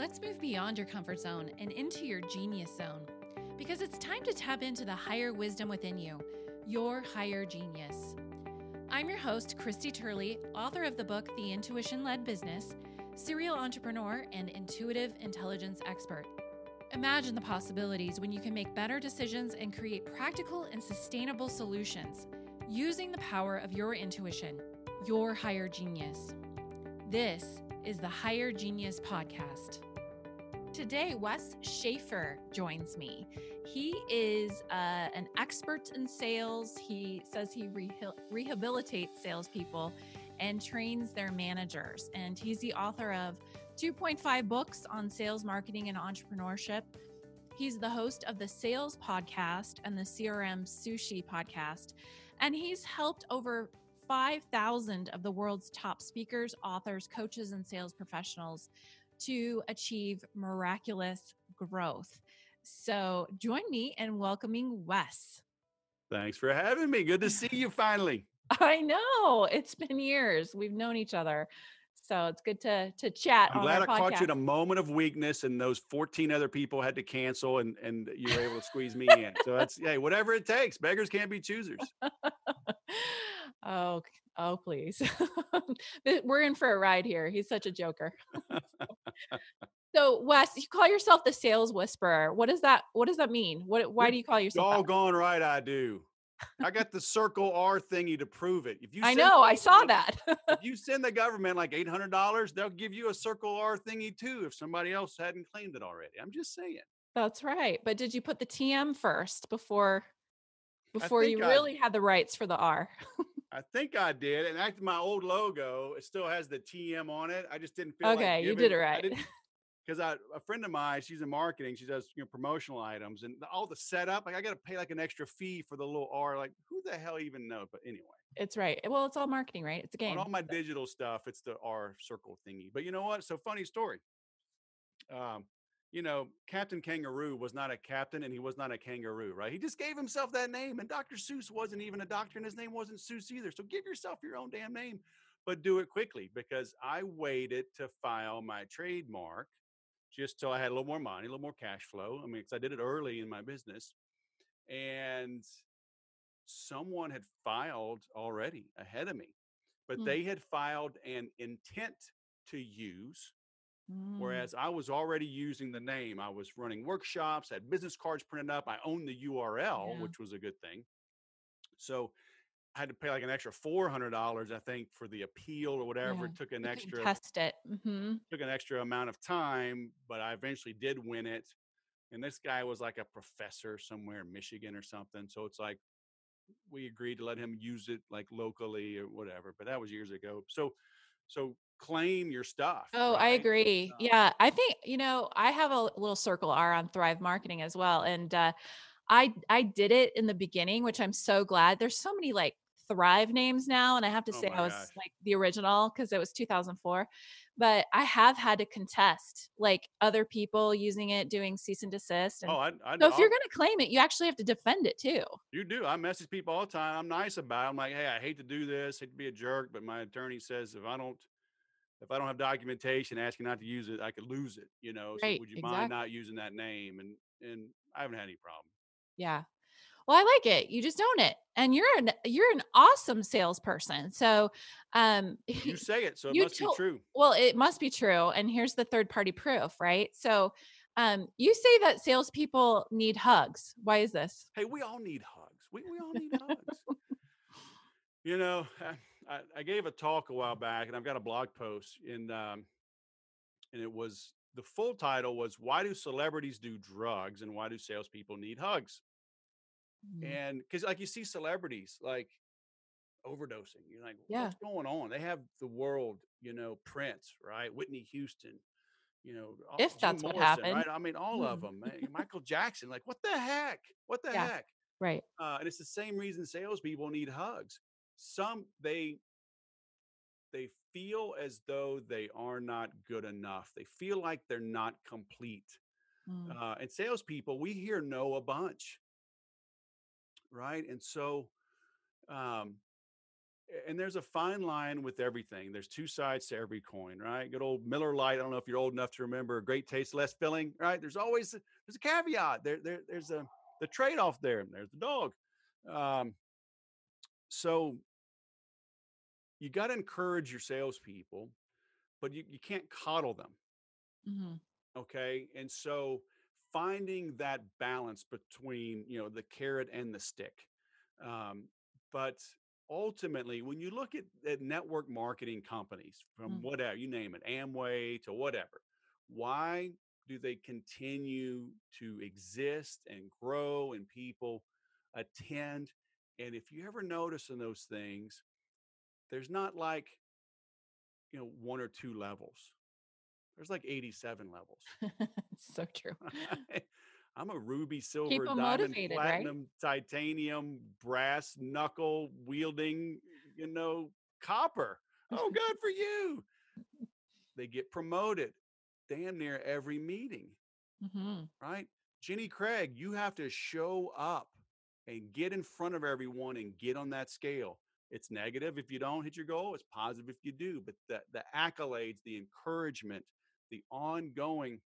Let's move beyond your comfort zone and into your genius zone because it's time to tap into the higher wisdom within you, your higher genius. I'm your host, Christy Turley, author of the book The Intuition Led Business, serial entrepreneur, and intuitive intelligence expert. Imagine the possibilities when you can make better decisions and create practical and sustainable solutions using the power of your intuition, your higher genius. This is the Higher Genius Podcast. Today, Wes Schaefer joins me. He is uh, an expert in sales. He says he reha- rehabilitates salespeople and trains their managers. And he's the author of 2.5 books on sales, marketing, and entrepreneurship. He's the host of the Sales Podcast and the CRM Sushi Podcast. And he's helped over 5,000 of the world's top speakers, authors, coaches, and sales professionals to achieve miraculous growth. So join me in welcoming Wes. Thanks for having me. Good to see you finally. I know it's been years. We've known each other. So it's good to to chat. I'm glad I podcast. caught you in a moment of weakness, and those 14 other people had to cancel, and and you were able to squeeze me in. So that's yeah, whatever it takes. Beggars can't be choosers. Oh, oh, please. We're in for a ride here. He's such a joker. so, Wes, you call yourself the sales whisperer. What does that what does that mean? What why do you call yourself It's All gone right I do. I got the circle R thingy to prove it. If you I know, I saw that. if you send the government like eight hundred dollars, they'll give you a circle R thingy too if somebody else hadn't claimed it already. I'm just saying. That's right. But did you put the TM first before before you really I, had the rights for the R? I think I did. And actually, my old logo, it still has the TM on it. I just didn't feel okay. Like you did it right. Because I, a friend of mine, she's in marketing. She does you know promotional items and all the setup. Like I got to pay like an extra fee for the little R. Like who the hell even knows? But anyway, it's right. Well, it's all marketing, right? It's a game. On all my digital stuff, it's the R circle thingy. But you know what? So funny story. Um, you know, Captain Kangaroo was not a captain and he was not a kangaroo, right? He just gave himself that name. And Dr. Seuss wasn't even a doctor and his name wasn't Seuss either. So give yourself your own damn name, but do it quickly because I waited to file my trademark just till I had a little more money, a little more cash flow. I mean, because I did it early in my business. And someone had filed already ahead of me, but mm. they had filed an intent to use Mm. Whereas I was already using the name, I was running workshops, had business cards printed up, I owned the URL, yeah. which was a good thing. So I had to pay like an extra four hundred dollars, I think, for the appeal or whatever. Yeah. It took an you extra test it. Mm-hmm. Took an extra amount of time, but I eventually did win it. And this guy was like a professor somewhere in Michigan or something. So it's like we agreed to let him use it like locally or whatever. But that was years ago. So so claim your stuff. Oh, right? I agree. Yeah. I think, you know, I have a little circle R on Thrive Marketing as well. And uh I I did it in the beginning, which I'm so glad. There's so many like Thrive names now. And I have to oh say I was gosh. like the original because it was 2004. But I have had to contest like other people using it, doing cease and desist. And oh, I, I, so if I'll, you're going to claim it, you actually have to defend it too. You do. I message people all the time. I'm nice about it. I'm like, hey, I hate to do this, hate to be a jerk, but my attorney says if I don't if I don't have documentation asking not to use it, I could lose it. You know, right, so would you exactly. mind not using that name? And and I haven't had any problem. Yeah. Well, I like it. You just own it, and you're an you're an awesome salesperson. So, um, you say it, so it must to- be true. Well, it must be true. And here's the third party proof, right? So, um, you say that salespeople need hugs. Why is this? Hey, we all need hugs. We we all need hugs. You know, I, I, gave a talk a while back, and I've got a blog post, and um, and it was the full title was "Why do celebrities do drugs, and why do salespeople need hugs?" Mm-hmm. And because like you see celebrities like overdosing, you're like, yeah. what's going on? They have the world, you know, Prince, right? Whitney Houston, you know, if that's Morrison, what happened, right? I mean, all of them. Michael Jackson, like, what the heck? What the yeah. heck? Right. Uh, and it's the same reason salespeople need hugs some they they feel as though they are not good enough. They feel like they're not complete. Mm. Uh, and salespeople, we hear no a bunch, right? And so, um, and there's a fine line with everything. There's two sides to every coin, right? Good old Miller Lite. I don't know if you're old enough to remember. Great taste, less filling, right? There's always there's a caveat. There, there there's a the trade off there. There's the dog. Um, so you got to encourage your salespeople, but you, you can't coddle them. Mm-hmm. Okay, and so finding that balance between you know the carrot and the stick. Um, but ultimately, when you look at, at network marketing companies from mm. whatever you name it, Amway to whatever, why do they continue to exist and grow and people attend? And if you ever notice in those things, there's not like, you know, one or two levels. There's like 87 levels. so true. I'm a ruby, silver, diamond, platinum, right? titanium, brass, knuckle wielding, you know, copper. Oh, good for you. They get promoted damn near every meeting. Mm-hmm. Right? Jenny Craig, you have to show up and get in front of everyone and get on that scale. It's negative if you don't hit your goal, it's positive if you do. But the, the accolades, the encouragement, the ongoing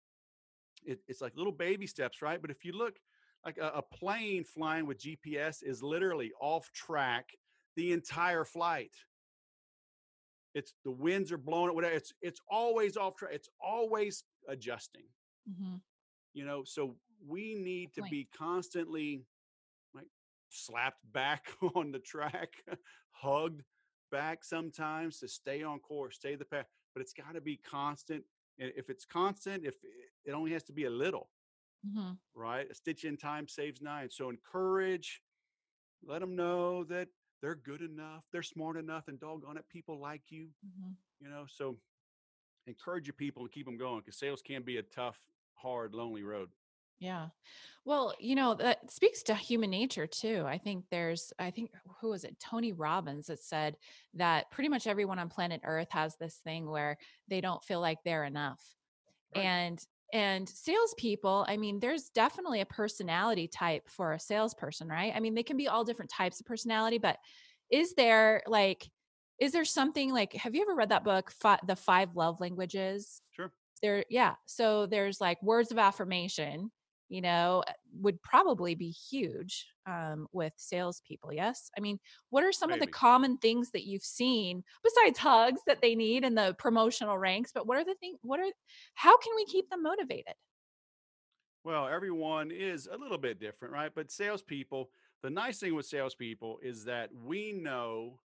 it, it's like little baby steps, right? But if you look like a, a plane flying with GPS is literally off track the entire flight. It's the winds are blowing it, whatever. It's it's always off track. It's always adjusting. Mm-hmm. You know, so we need to be constantly like slapped back on the track, hugged back sometimes to stay on course, stay the path. But it's got to be constant And if it's constant, if it only has to be a little, mm-hmm. right? A stitch in time saves nine. So encourage, let them know that they're good enough, they're smart enough, and doggone it, people like you. Mm-hmm. You know, so encourage your people and keep them going because sales can be a tough, hard, lonely road. Yeah. Well, you know, that speaks to human nature too. I think there's, I think, who was it? Tony Robbins that said that pretty much everyone on planet Earth has this thing where they don't feel like they're enough. Right. And, and salespeople, I mean, there's definitely a personality type for a salesperson, right? I mean, they can be all different types of personality, but is there like, is there something like, have you ever read that book, The Five Love Languages? Sure. There, yeah. So there's like words of affirmation you know, uh, would probably be huge um, with salespeople. Yes. I mean, what are some Maybe. of the common things that you've seen besides hugs that they need in the promotional ranks? But what are the things, what are, how can we keep them motivated? Well, everyone is a little bit different, right? But salespeople, the nice thing with salespeople is that we know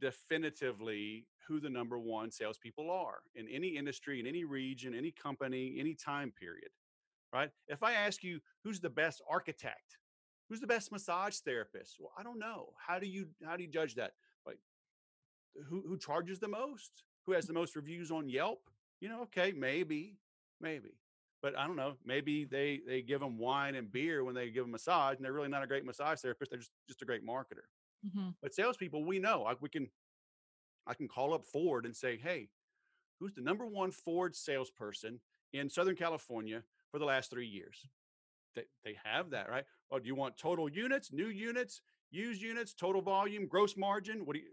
definitively who the number one salespeople are in any industry, in any region, any company, any time period right? If I ask you who's the best architect, who's the best massage therapist, well, I don't know. How do you how do you judge that? Like who who charges the most? Who has the most reviews on Yelp? You know, okay, maybe, maybe. But I don't know. Maybe they they give them wine and beer when they give them massage, and they're really not a great massage therapist. They're just just a great marketer. Mm-hmm. But salespeople, we know. I, we can I can call up Ford and say, hey, who's the number one Ford salesperson in Southern California for the last three years. They, they have that, right? Oh, do you want total units, new units, used units, total volume, gross margin? What do you,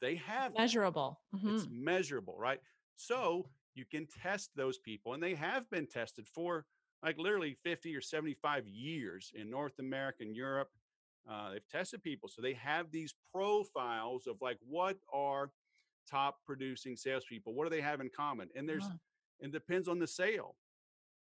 they have measurable. Mm-hmm. It's measurable, right? So you can test those people, and they have been tested for like literally 50 or 75 years in North America and Europe. Uh, they've tested people. So they have these profiles of like what are top producing salespeople? What do they have in common? And there's, and depends on the sale.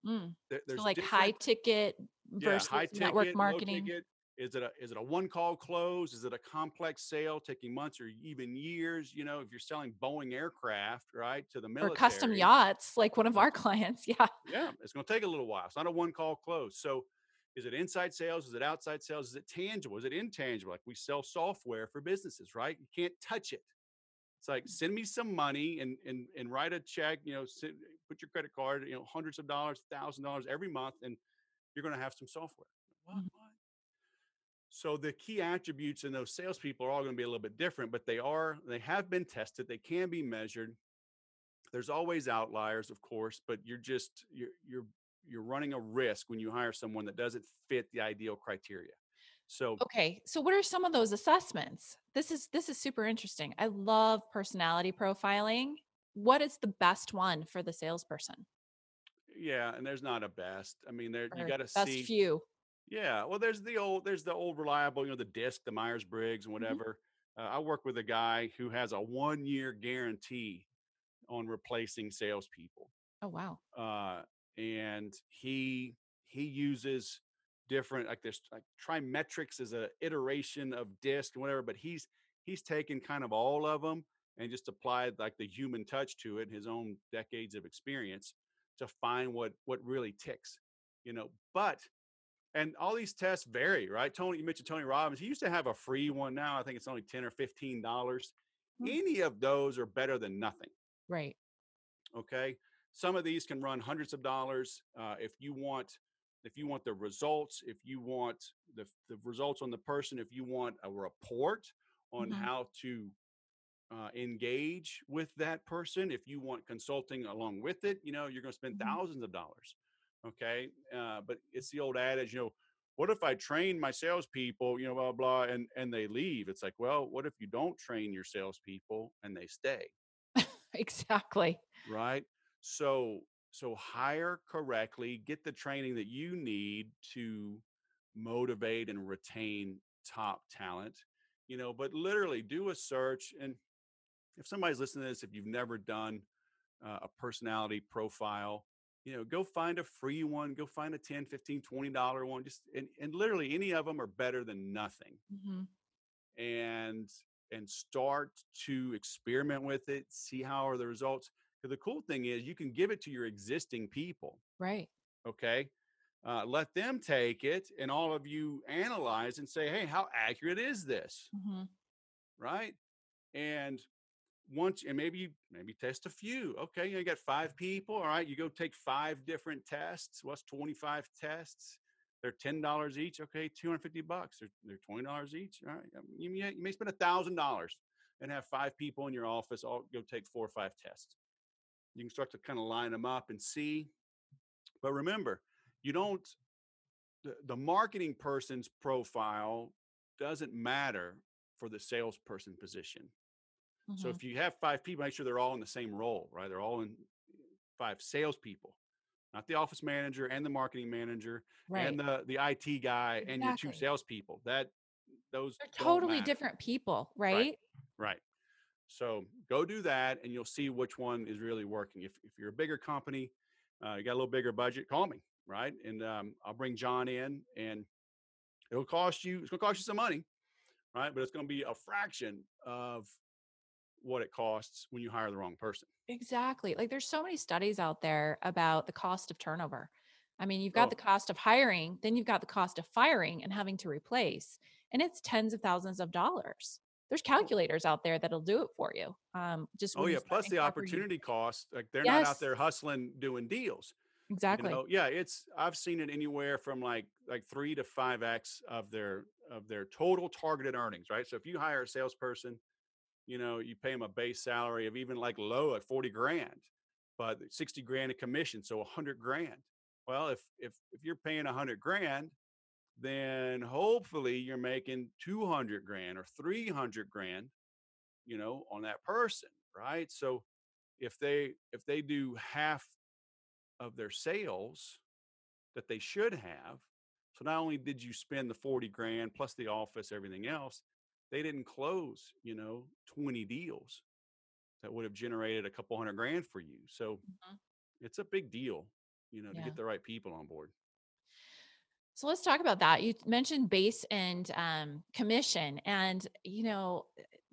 Mm. There, so like high ticket versus yeah, high ticket, network marketing. Ticket. Is it a is it a one call close? Is it a complex sale taking months or even years? You know, if you're selling Boeing aircraft, right, to the military or custom yachts, like one of our clients, yeah, yeah, it's going to take a little while. It's not a one call close. So, is it inside sales? Is it outside sales? Is it tangible? Is it intangible? Like we sell software for businesses, right? You can't touch it. It's like send me some money and and and write a check. You know, send, put your credit card. You know, hundreds of dollars, thousand dollars every month, and you're going to have some software. What? Mm-hmm. What? So the key attributes in those salespeople are all going to be a little bit different, but they are they have been tested. They can be measured. There's always outliers, of course, but you're just you're you're you're running a risk when you hire someone that doesn't fit the ideal criteria. So Okay, so what are some of those assessments? This is this is super interesting. I love personality profiling. What is the best one for the salesperson yeah, and there's not a best. I mean, there you got to see. few? Yeah, well, there's the old, there's the old reliable, you know, the disc, the Myers Briggs, and Mhm. whatever. Uh, I work with a guy who has a one year guarantee on replacing salespeople, Oh wow. uh, and he he uses different like there's like TriMetrix is a iteration of disc and whatever, but he's he's taken kind of all of them and just applied like the human touch to it, his own decades of experience to find what what really ticks, you know. But and all these tests vary, right? Tony, you mentioned Tony Robbins. He used to have a free one. Now I think it's only ten or fifteen dollars. Mm, Any of those are better than nothing. Right. Okay, some of these can run hundreds of dollars. Uh, if you want, if you want the results, if you want the the results on the person, if you want a report on Mhm. how to uh, engage with that person, if you want consulting along with it, you know, you're going to spend Mhm. thousands of dollars. Okay. Uh, but it's the old adage, you know, what if I train my salespeople, you know, blah, blah, and, and they leave? It's like, well, what if you don't train your salespeople and they stay? Exactly. Right. So, so hire correctly, get the training that you need to motivate and retain top talent, you know, but literally do a search and if somebody's listening to this, if you've never done uh, a personality profile, you know, go find a free one, go find a 10, 15, 20 dollar one. Just and, and literally any of them are better than nothing. Mhm. And and start to experiment with it, see how are the results. Because the cool thing is you can give it to your existing people. Right. Okay. Uh, let them take it and all of you analyze and say, hey, how accurate is this? Mhm. Right. And once and maybe you maybe test a few okay you got five people all right you go take five different tests what's 25 tests they're ten dollars each okay 250 bucks they're, they're 20 dollars each all right you may, you may spend a thousand dollars and have five people in your office all go take four or five tests you can start to kind of line them up and see but remember you don't the, the marketing person's profile doesn't matter for the salesperson position so Mhm. if you have five people, make sure they're all in the same role, right? They're all in five salespeople, not the office manager and the marketing manager Right. and the the IT guy and your two salespeople. That those They're totally matter. different people, Right, right? right. So go do that, and you'll see which one is really working. If if you're a bigger company, uh, you got a little bigger budget, call me, right? And um, I'll bring John in, and it'll cost you. It's going to cost you some money, right? But it's going to be a fraction of what it costs when you hire the wrong person. Exactly. Like there's so many studies out there about the cost of turnover. I mean, you've got Oh, the cost of hiring, then you've got the cost of firing and having to replace, and it's tens of thousands of dollars. There's calculators out there that'll do it for you. Um, just oh yeah. Plus the opportunity cost. Like they're not out there hustling doing deals. You exactly. know, yeah. It's I've seen it anywhere from like like three to five x of their of their total targeted earnings. Right. So if you hire a salesperson, you know, you pay them a base salary of even like low at forty grand, but sixty grand a commission, so a hundred grand. Well, if if if you're paying a hundred grand, then hopefully you're making two hundred grand or three hundred grand you know on that person right? So if they if they do half of their sales that they should have so not only did you spend the 40 grand plus the office everything else they didn't close you know 20 deals that would have generated a couple hundred grand for you. So Mhm. it's a big deal you know to get the right people on board So let's talk about that. You mentioned base and um, commission, and you know,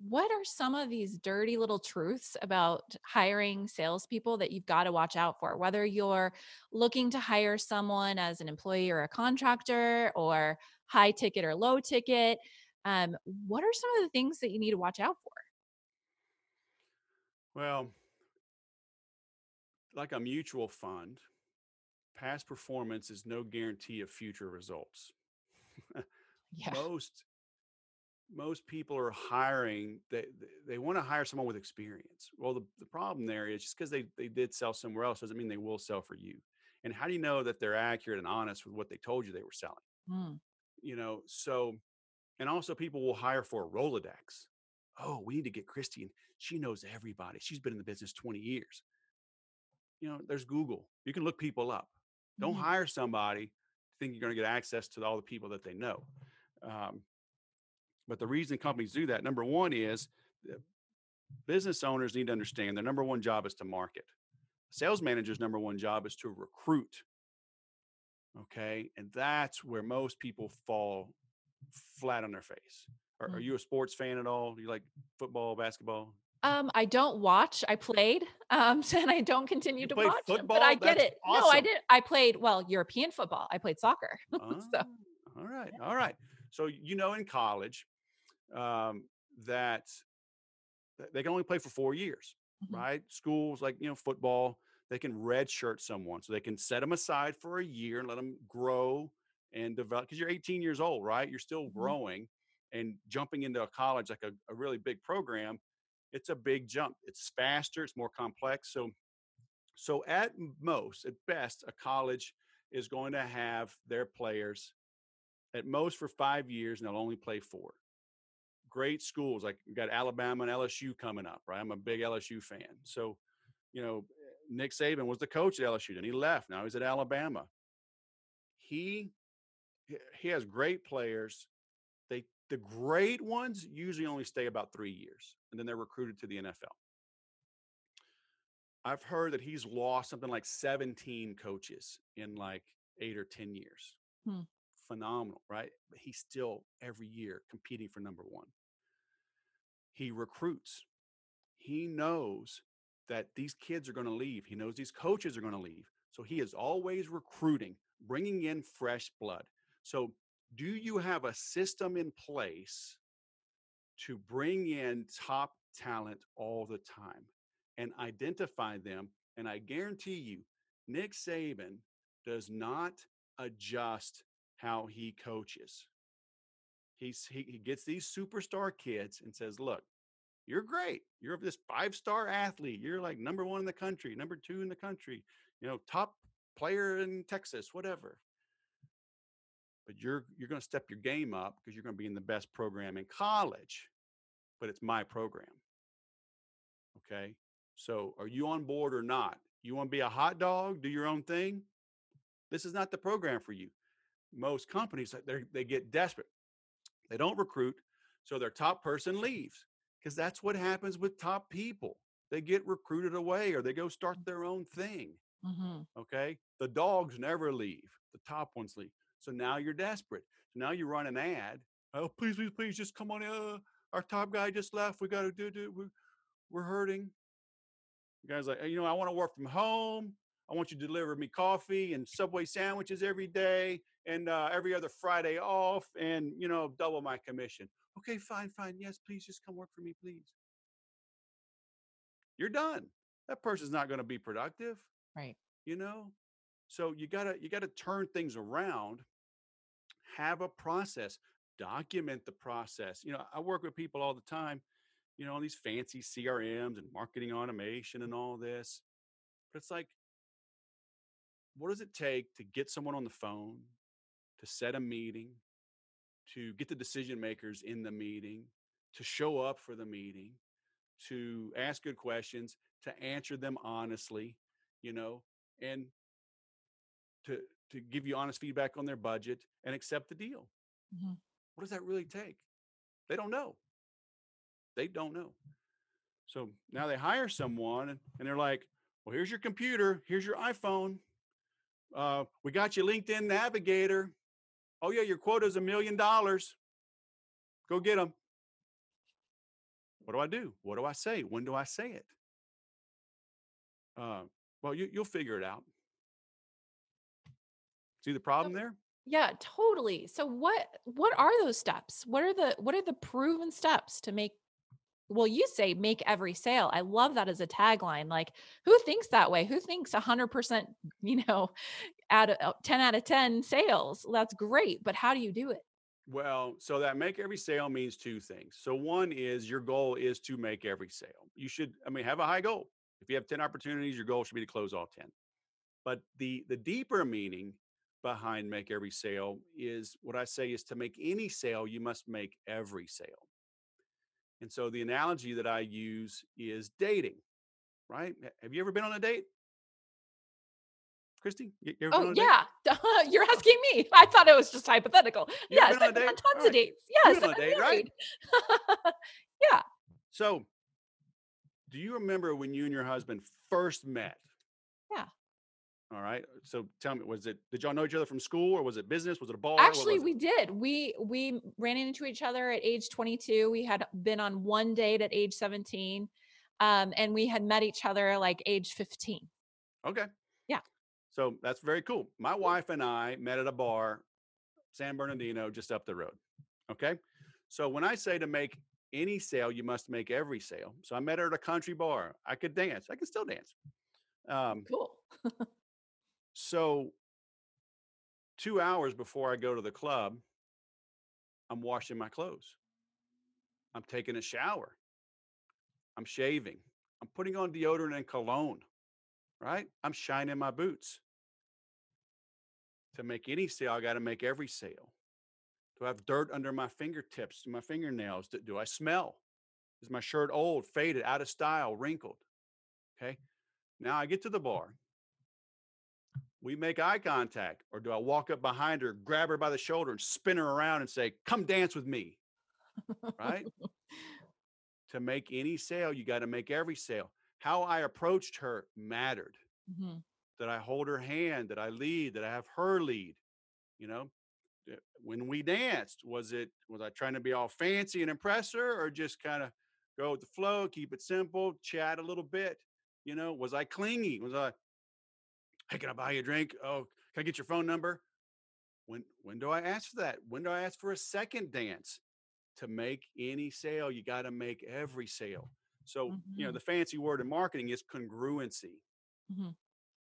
what are some of these dirty little truths about hiring salespeople that you've got to watch out for? Whether you're looking to hire someone as an employee or a contractor, or high ticket or low ticket, um, what are some of the things that you need to watch out for? well like a mutual fund past performance is no guarantee of future results Yeah. most most people are hiring they they, want to hire someone with experience well the, the problem there is just because they they did sell somewhere else doesn't mean they will sell for you and how do you know that they're accurate and honest with what they told you they were selling Mm, you know, so, and also people will hire for a Rolodex. Oh, we need to get Christine. she knows everybody. She's been in the business 20 years. You know, there's Google. You can look people up. Don't Mhm. hire somebody to think you're going to get access to all the people that they know. Um, but the reason companies do that, number one, is business owners need to understand their number one job is to market. Sales manager's number one job is to recruit. Okay. And that's where most people fall flat on their face. Are, are Mm. you a sports fan at all? Do you like football, basketball? Um, I don't watch. I played, um, and I don't continue You to watch. But football? I get That's it. No, I awesome. did. I played well European football. I played soccer. so Ah, all right, all right. So you know, in college, um, that they can only play for four years, Mhm. right? Schools like you know football, they can redshirt someone, so they can set them aside for a year and let them grow and develop. Because you're 18 years old, right? You're still Mhm. growing and jumping into a college like a, a really big program. It's a big jump. It's faster. It's more complex. So, so at most, at best, a college is going to have their players at most for five years, and they'll only play four. Great schools like got Alabama and LSU coming up, right? I'm a big LSU fan. So, you know, Nick Saban was the coach at LSU, and he left. Now he's at Alabama. He- he has great players. The great ones usually only stay about three years, and then they're recruited to the NFL. I've heard that he's lost something like 17 coaches in like eight or 10 years. Hmm. Phenomenal, right? But he's still every year competing for number one. He recruits. He knows that these kids are going to leave. He knows these coaches are going to leave. So he is always recruiting, bringing in fresh blood. So, do you have a system in place to bring in top talent all the time and identify them? And I guarantee you, Nick Saban does not adjust how he coaches. He's, he, he gets these superstar kids and says, Look, you're great. You're this five star athlete. You're like number one in the country, number two in the country, you know, top player in Texas, whatever. But you're you're going to step your game up because you're going to be in the best program in college. But it's my program. Okay. So are you on board or not? You want to be a hot dog, do your own thing? This is not the program for you. Most companies they they get desperate. They don't recruit, so their top person leaves because that's what happens with top people. They get recruited away or they go start their own thing. Mhm. Okay. The dogs never leave, the top ones leave. So now you're desperate. So now you run an ad. Oh, please, please, please just come on. Uh, our top guy just left. We got to do do, We're, we're hurting. The guy's like, "Hey, you know, I want to work from home. I want you to deliver me coffee and Subway sandwiches every day and uh, every other Friday off and, you know, double my commission. Okay, fine, fine. Yes, please just come work for me, please. You're done. That person's not going to be productive Right. you know so you gotta you gotta turn things around have a process document the process. You know i work with people all the time you know on these fancy crms and marketing automation and all this but it's like what does it take to get someone on the phone to set a meeting to get the decision makers in the meeting to show up for the meeting to ask good questions to answer them honestly you know and to to give you honest feedback on their budget and accept the deal. Mhm. what does that really take? They don't know. They don't know. So now they hire someone and, and they're like well here's your computer here's your iphone uh, we got you linkedin navigator. Oh yeah your quota is a million dollars. Go get them what do i do? What do i say? When do i say it? Uh, well you, you'll figure it out see the problem there Yeah, totally. So what what are those steps? What are the what are the proven steps to make well, you say make every sale. I love that as a tagline. Like who thinks that way? Who thinks 100%, you know, out of uh, 10 out of 10 sales? That's great, but how do you do it? Well, so that make every sale means two things. So one is your goal is to make every sale. You should, I mean, have a high goal. If you have 10 opportunities, your goal should be to close all 10. But the the deeper meaning behind make every sale is what I say is to make any sale, you must make every sale. And so the analogy that I use is dating, right? Have you ever been on a date? Christy? oh, yeah. You're asking me. I thought it was just hypothetical. You yes, I've been on tons right. of dates. Yes. on a date, right? yeah. So, do you remember when you and your husband first met? Yeah. All right. So tell me, was it did y'all know each other from school or was it business? Was it a bar? Actually, we did. We we ran into each other at age 22. We had been on one date at age 17. Um, and we had met each other like age 15. Okay. Yeah. So that's very cool. My wife and I met at a bar, San Bernardino, just up the road. Okay. So when I say to make any sale, you must make every sale. So I met her at a country bar. I could dance. I can still dance. Um, cool. so two hours before I go to the club, I'm washing my clothes. I'm taking a shower. I'm shaving. I'm putting on deodorant and cologne, right? I'm shining my boots. To make any sale, I got to make every sale. Do I have dirt under my fingertips, my fingernails? Do, do I smell? Is my shirt old, faded, out of style, wrinkled? Okay. Now I get to the hmm. bar. We make eye contact, or do I walk up behind her, grab her by the shoulder, and spin her around and say, Come dance with me? Right? to make any sale, you got to make every sale. How I approached her mattered. Mm-hmm. That I hold her hand, that I lead, that I have her lead. You know, eh, when we danced, was it was I trying to be all fancy and impress her, or just kind of go with the flow, keep it simple, chat a little bit? You know, was I clingy? Was I, hey, can I buy you a drink? Oh, can I get your phone number? When when do I ask for that? When do I ask for a second dance? To make any sale, you got to make every sale. So, mm-hmm. you know, mm-hmm. the fancy word in marketing is congruency. Mm-hmm.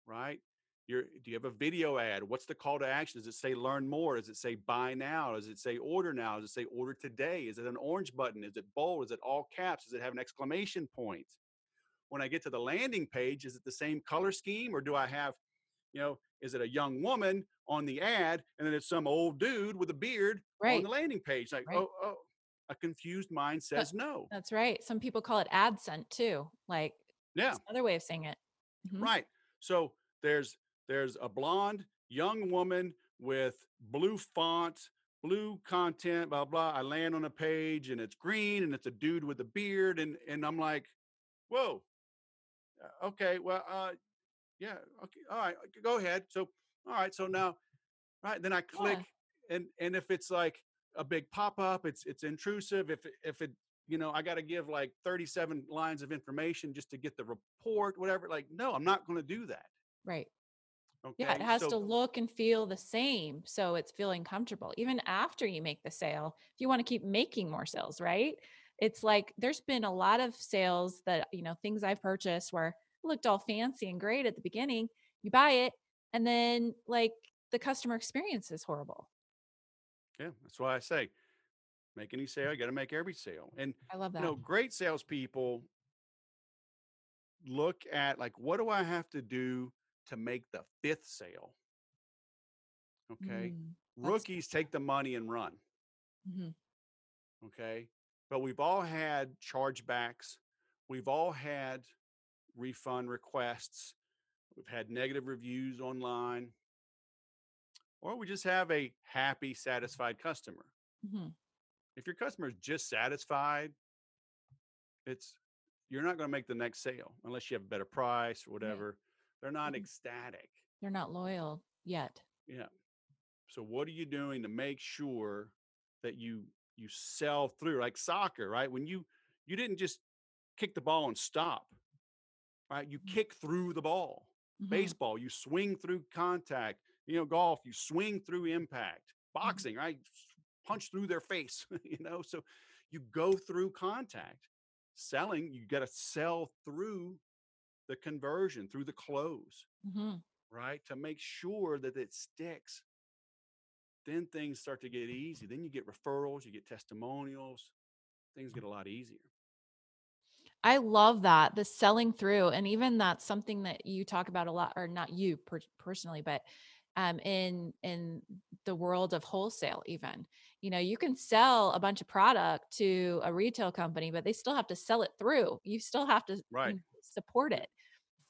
Right? You're, do you have a video ad? What's the call to action? Does it say learn more? Does it say buy now? Does it say order now? Does it say order today? Is it an orange button? Is it bold? Is it all caps? Does it have an exclamation point? when I get to the landing page, is it the same color scheme or do I have, you know, is it a young woman on the ad and then it's some old dude with a beard right. on the landing page? Like, right. oh, oh, a confused mind says no. That's right. Some people call it ad AdSense too. Like, yeah, another way of saying it. Mm-hmm. Right. So there's there's a blonde young woman with blue font, blue content, blah blah. I land on a page and it's green and it's a dude with a beard and and I'm like, whoa, uh, okay, well, uh, yeah, okay, all right, go ahead. So, all right, so now, right, then I click, yeah. and and if it's like a big pop up, it's it's intrusive. If if it, you know, I got to give like 37 lines of information just to get the report, whatever. Like, no, I'm not going to do that. Right. Okay. Yeah, it has so, to look and feel the same so it's feeling comfortable. Even after you make the sale, if you want to keep making more sales, right? it's like there's been a lot of sales that you know things i've purchased where looked all fancy and great at the beginning you buy it and then like the customer experience is horrible. Yeah that's why i say make any sale you got to make every sale. And i love that. you know great salespeople look at like what do i have to do to make the fifth sale? Okay? Mm, rookies take the money and run. Mm-hmm. okay? But we've all had chargebacks. We've all had refund requests. We've had negative reviews online. Or we just have a happy, satisfied customer. Mm-hmm. If your customer is just satisfied, it's you're not going to make the next sale unless you have a better price or whatever. Yeah. They're not mm-hmm. ecstatic. They're not loyal yet. Yeah. So what are you doing to make sure that you you sell through like soccer, right? When you you didn't just kick the ball and stop, right? You mm-hmm. kick through the ball. Mm-hmm. Baseball, you swing through contact. You know, golf, you swing through impact. Mm-hmm. Boxing, mm-hmm. right? Punch through their face, you know. So you go through contact. Selling, you got to sell through the conversion, through the close, mm-hmm. right? To make sure that it sticks then things start to get easy. Then you get referrals, you get testimonials, things get a lot easier. I love that the selling through, and even that's something that you talk about a lot, or not you per- personally, but um, in in the world of wholesale even. You know you can sell a bunch of product to a retail company but they still have to sell it through. You still have to Right. support it.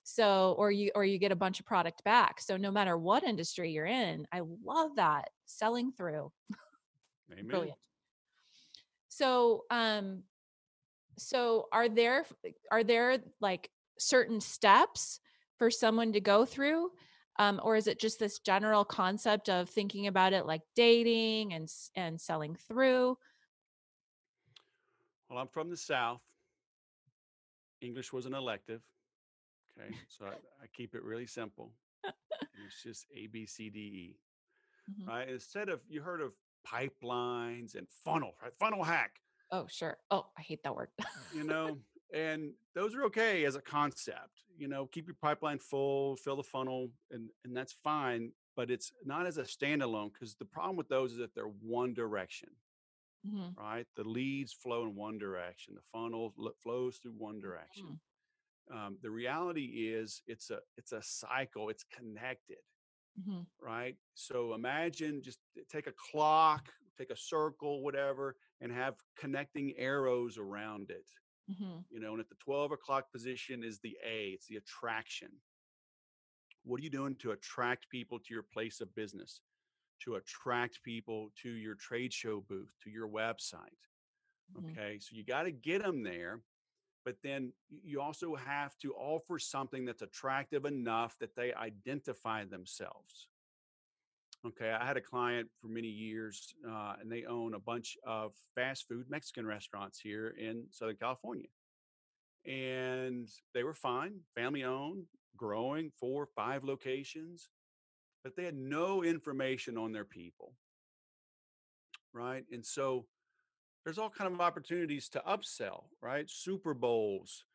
So or you or you get a bunch of product back. So no matter what industry you're in i love that selling through. Amen. brilliant. So um so are there are there like certain steps for someone to go through um, or is it just this general concept of thinking about it like dating and and selling through Well, I'm from the South. English was an elective. Okay. So I, I keep it really simple. it's just A, B, C, D, E. Mhm. Right. Instead of, you heard of pipelines and funnel, right? Funnel hack, oh sure oh i hate that word you know, and those are okay as a concept. You know, keep your pipeline full, fill the funnel, and, and that's fine. But it's not as a standalone because the problem with those is that they're one direction. Mhm. right? The leads flow in one direction. The funnel lo- flows through one direction. Um, the reality is, it's a it's a cycle. It's connected, Mhm. right? So imagine just take a clock, take a circle, whatever, and have connecting arrows around it. Mhm. You know, and at the twelve o'clock position is the A. It's the attraction. What are you doing to attract people to your place of business? To attract people to your trade show booth, to your website. Mhm. Okay. So you got to get them there. But then you also have to offer something that's attractive enough that they identify themselves. Okay. I had a client for many years, uh, and they own a bunch of fast food Mexican restaurants here in Southern California. And they were fine, family owned, growing, four, five locations, but they had no information on their people. Right. And so there's all kind of opportunities to upsell, right? Super Bowls,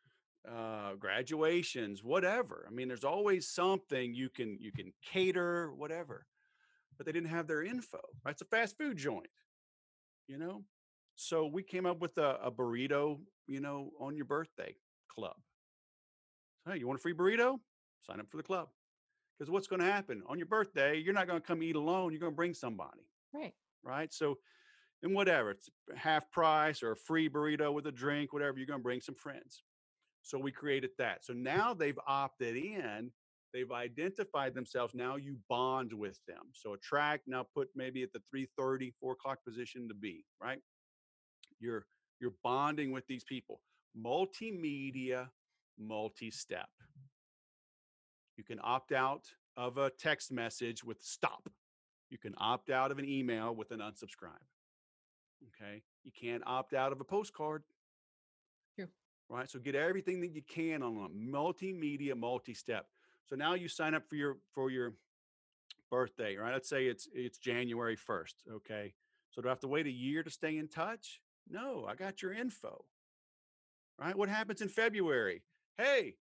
uh, graduations, whatever. I mean, there's always something you can you can cater, whatever. But they didn't have their info. Right? It's a fast food joint, you know. So we came up with a, a burrito, you know, on your birthday club. Hey, you want a free burrito? Sign up for the club. Because what's going to happen on your birthday? You're not going to come eat alone. You're going to bring somebody, right right? So and whatever it's half price or a free burrito with a drink whatever you're going to bring some friends so we created that so now they've opted in they've identified themselves now you bond with them so a track now put maybe at the 3.30 4 o'clock position to be right you're you're bonding with these people multimedia multi-step you can opt out of a text message with stop you can opt out of an email with an unsubscribe Okay. You can't opt out of a postcard. True. Right. So get everything that you can on a multimedia multi-step. So now you sign up for your for your birthday, right? Let's say it's it's January 1st. Okay. So do I have to wait a year to stay in touch? No, I got your info. Right? What happens in February? Hey,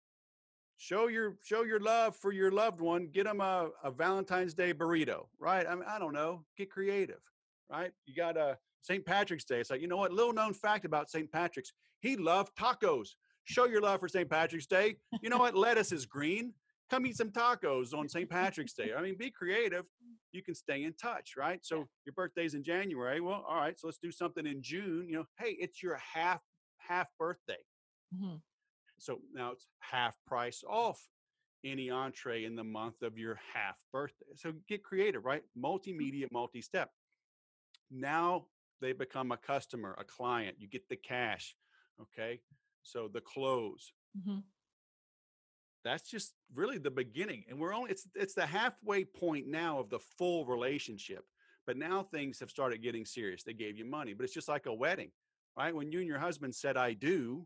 show your show your love for your loved one. Get them a, a Valentine's Day burrito, right? I mean, I don't know. Get creative, right? You got uh, a St. Patrick's Day. It's like, you know what? Little known fact about St. Patrick's, he loved tacos. Show your love for St. Patrick's Day. You know what? Lettuce is green. Come eat some tacos on St. Patrick's Day. I mean, be creative. You can stay in touch, right? So your birthday's in January. Well, all right. So let's do something in June. You know, hey, it's your half half birthday. Mhm. So now it's half price off any entree in the month of your half birthday. So get creative, right? Multimedia, multi step. Now they become a customer, a client. You get the cash. Okay. So the close. Mhm. That's just really the beginning. And we're only, it's, it's the halfway point now of the full relationship. But now things have started getting serious. They gave you money, but it's just like a wedding, right? When you and your husband said, I do,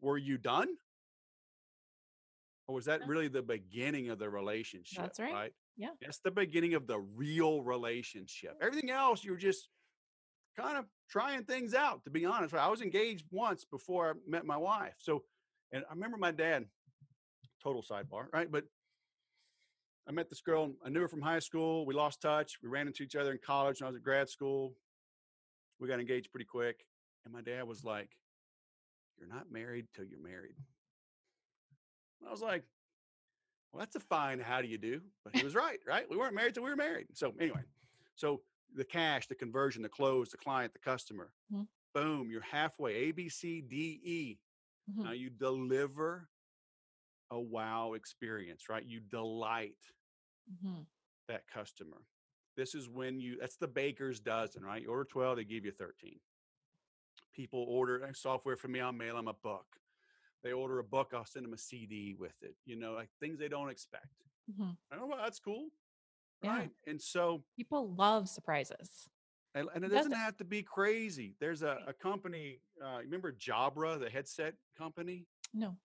were you done? Or was that really the beginning of the relationship? That's right. Yeah. That's the beginning of the real relationship. Everything else, you're just kind of trying things out, to be honest. I was engaged once before I met my wife. So, and I remember my dad, total sidebar, right? But I met this girl. I knew her from high school. We lost touch. We ran into each other in college when I was at grad school. We got engaged pretty quick. And my dad was like, You're not married till you're married. I was like, Well, that's a fine how do you do? But he was right, right? We weren't married till we were married. So anyway, so the cash, the conversion, the close, the client, the customer, Mhm. boom, you're halfway. A, B, C, D, E. Mhm. Now you deliver a wow experience, right? You delight Mhm. that customer. This is when you, that's the baker's dozen, right? You order 12, they give you 13. People order software from me, I'll mail them a book. They order a book, I'll send them a CD with it, you know, like things they don't expect. Mhm. Oh, well, that's cool. Yeah. Right. And so, People love surprises. and, and it Doesn't- doesn't have to be crazy. There's a, a company, uh, remember Jabra, the headset company? No.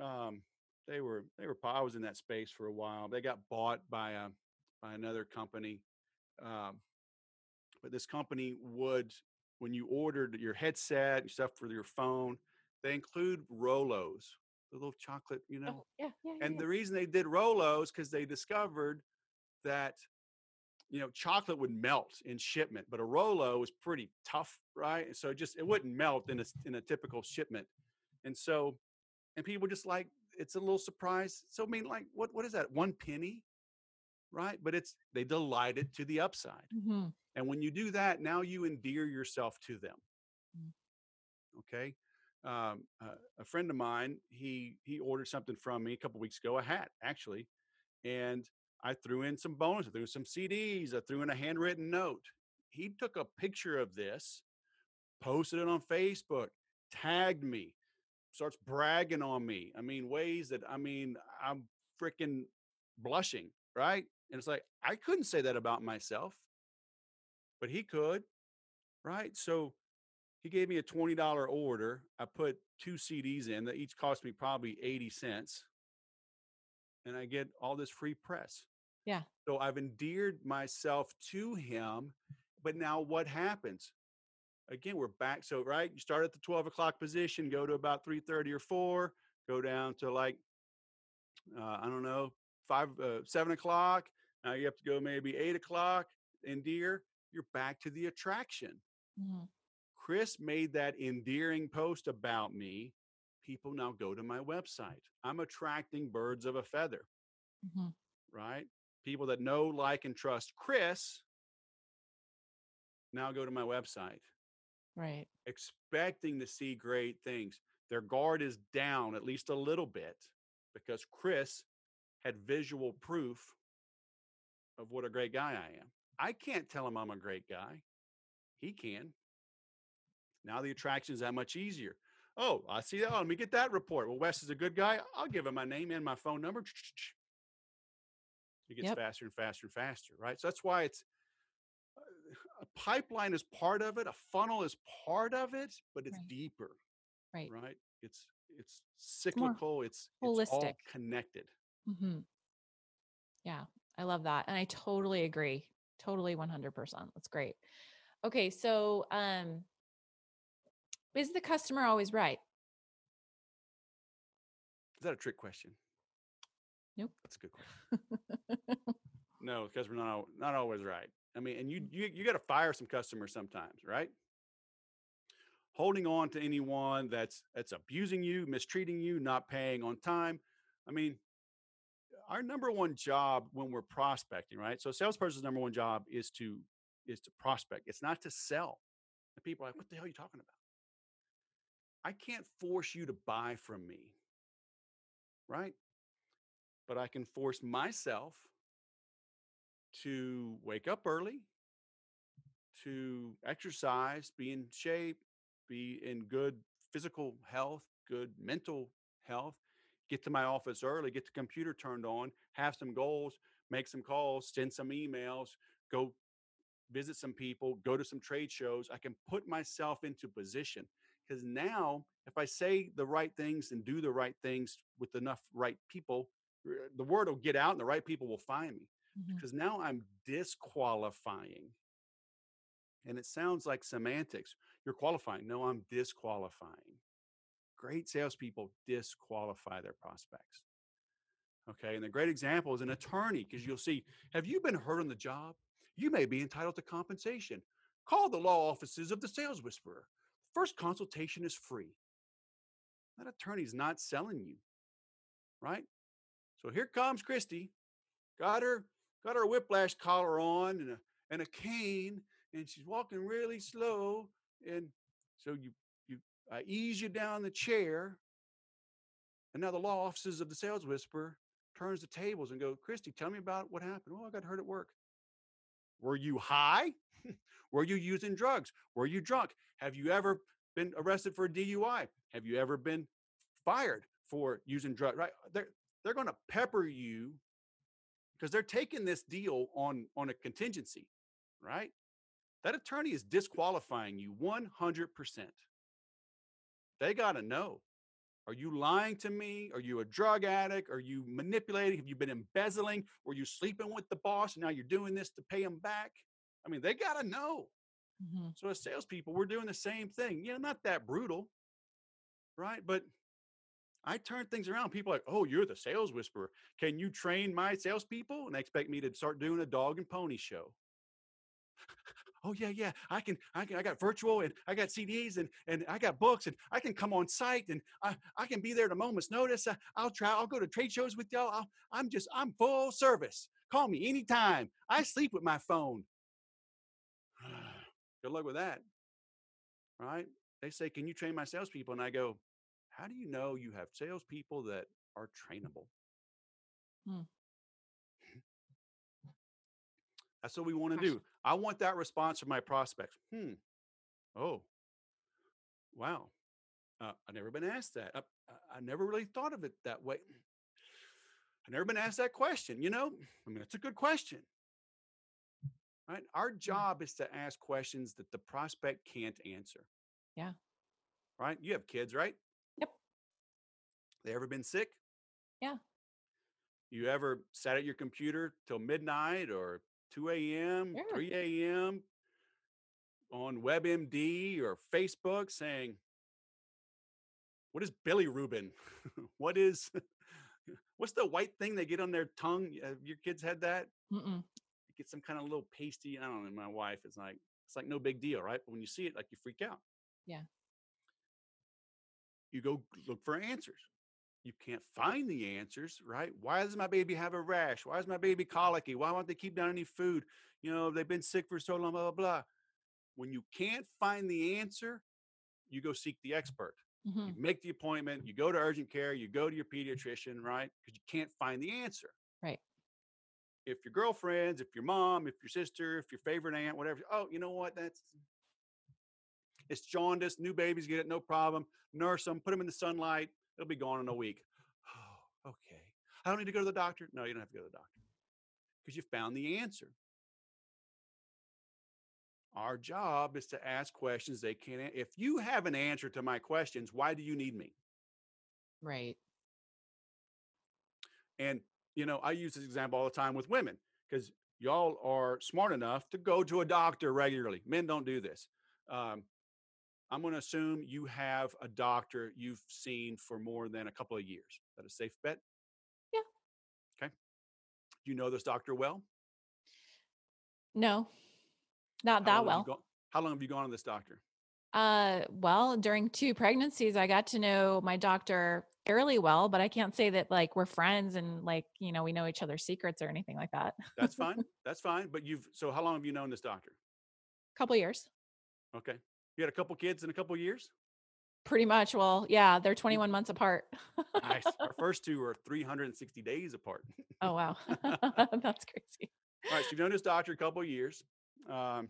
um, they were they were I was in that space for a while. They got bought by a by another company, um, but this company would when you ordered your headset and stuff for your phone, they include Rolos, the little chocolate, you know. Oh, yeah, yeah. And yeah. the reason they did Rolos because they discovered that you know chocolate would melt in shipment, but a Rolo was pretty tough, right? And so it just it wouldn't melt in a in a typical shipment, and so and people just like it's a little surprise. So I mean, like what what is that? One penny, right? But it's they delighted to the upside, Mhm. and when you do that, now you endear yourself to them. Mm. Okay. Um, uh, a friend of mine, he he ordered something from me a couple weeks ago, a hat actually, and I threw in some bonus. I threw in some CDs. I threw in a handwritten note. He took a picture of this, posted it on Facebook, tagged me, starts bragging on me. I mean, ways that I mean, I'm freaking blushing, right? And it's like I couldn't say that about myself, but he could, right? So he gave me a $20 order. I put two CDs in that each cost me probably 80 cents. And I get all this free press. Yeah. So I've endeared myself to him. But now what happens? Again, we're back. So, right, you start at the 12 o'clock position, go to about 3:30 or 4, go down to like, uh, I don't know, five, uh, seven o'clock. Now you have to go maybe eight o'clock, endear. You're back to the attraction. Mhm. Chris made that endearing post about me. People now go to my website. I'm attracting birds of a feather, Mhm. right? People that know, like, and trust Chris now go to my website, Right. expecting to see great things. Their guard is down at least a little bit because Chris had visual proof of what a great guy I am. I can't tell him I'm a great guy. He can. Now the attraction is that much easier. Oh, I see that. Oh, let me get that report. Well, Wes is a good guy. I'll give him my name and my phone number. It gets Yep. faster and faster and faster, right? So that's why it's a pipeline is part of it, a funnel is part of it, but it's Right. deeper, Right. right? It's it's cyclical. It's it's all holistic. connected. hmm Yeah, I love that. And I totally agree. Totally 100%. That's great. Okay, so um is the customer always right? Is that a trick question? Nope. That's a good question. No, because we're not not always right. I mean, and you you you got to fire some customers sometimes, right? Holding on to anyone that's that's abusing you, mistreating you, not paying on time. I mean, our number one job when we're prospecting, right? So, salesperson's number one job is to is to prospect. It's not to sell. And people are like, "What the hell are you talking about?" I can't force you to buy from me, right? But I can force myself to wake up early, to exercise, be in shape, be in good physical health, good mental health, get to my office early, get the computer turned on, have some goals, make some calls, send some emails, go visit some people, go to some trade shows. I can put myself into position because now if I say the right things and do the right things with enough right people, the word will get out and the right people will find me Mhm. because now I'm disqualifying. And it sounds like semantics. You're qualifying. No, I'm disqualifying. Great salespeople disqualify their prospects. Okay. And the great example is an attorney because you'll see, have you been hurt on the job? You may be entitled to compensation. Call the law offices of the sales whisperer. First consultation is free. That attorney's not selling you, right? So here comes Christy, got her got her whiplash collar on and a and a cane, and she's walking really slow. And so you you I ease you down the chair, and now the law offices of the sales whisperer turns the tables and go, Christy, tell me about what happened. Oh, I got hurt at work. Were you high? Were you using drugs? Were you drunk? Have you ever been arrested for a DUI? Have you ever been fired for using drugs? Right? They're they're going to pepper you because they're taking this deal on on a contingency, right? That attorney is disqualifying you 100%. They got to know. Are you lying to me? Are you a drug addict? Are you manipulating? Have you been embezzling? Were you sleeping with the boss and now you're doing this to pay him back? I mean, they got to know. Mm-hmm. So as salespeople, we're doing the same thing. You know, not that brutal, right? But I turn things around. People are like, oh, you're the sales whisperer. Can you train my salespeople? And they expect me to start doing a dog and pony show. oh yeah, yeah, I can, I can, I got virtual and I got CDs and and I got books and I can come on site and I, I can be there at a moment's notice. Uh, I, will try, I'll go to trade shows with y'all. I'll, I'm just, I'm full service. Call me anytime. I sleep with my phone. Good luck with that. Right? They say, Can you train my salespeople? And I go, How do you know you have salespeople that are trainable? Hmm. That's what we want to do. I want that response from my prospects. Hmm. Oh, wow. Uh, I've never been asked that. I, I, never really thought of it that way. I've never been asked that question. You know, I mean, it's a good question. Right? Our mm. job is to ask questions that the prospect can't answer. Yeah. Right? You have kids, right? They ever been sick? Yeah. You ever sat at your computer till midnight or 2 a.m., sure. 3 a.m. on WebMD or Facebook saying, What is bilirubin? what is, what's the white thing they get on their tongue? Have your kids had that? Mm-mm. Get some kind of little pasty. I don't know. My wife is like, it's like no big deal, right? But when you see it, like you freak out. Yeah. You go look for answers you can't find the answers, right? Why does my baby have a rash? Why is my baby colicky? Why won't they keep down any food? You know, they've been sick for so long, blah, blah, blah. When you can't find the answer, you go seek the expert. Mm-hmm. You make the appointment, you go to urgent care, you go to your pediatrician, right? Because you can't find the answer. Right. If your girlfriends, if your mom, if your sister, if your favorite aunt, whatever, oh, you know what? That's it's jaundice, new babies get it, no problem. Nurse them, put them in the sunlight, It'll be gone in a week. Oh, okay. I don't need to go to the doctor. No, you don't have to go to the doctor because you found the answer. Our job is to ask questions they can't. If you have an answer to my questions, why do you need me? Right. And, you know, I use this example all the time with women because y'all are smart enough to go to a doctor regularly. Men don't do this. Um, I'm going to assume you have a doctor you've seen for more than a couple of years. Is that a safe bet? Yeah. Okay. Do you know this doctor well? No, not how that well. How long have you gone to this doctor? Uh, well, during two pregnancies, I got to know my doctor fairly well, but I can't say that like we're friends and like, you know, we know each other's secrets or anything like that. That's fine. That's fine. But you've, so how long have you known this doctor? Couple years. Okay. You had a couple kids in a couple years? Pretty much. Well, yeah, they're 21 months apart. nice. Our first two are 360 days apart. oh, wow. That's crazy. All right. So you've known this doctor a couple years. Um,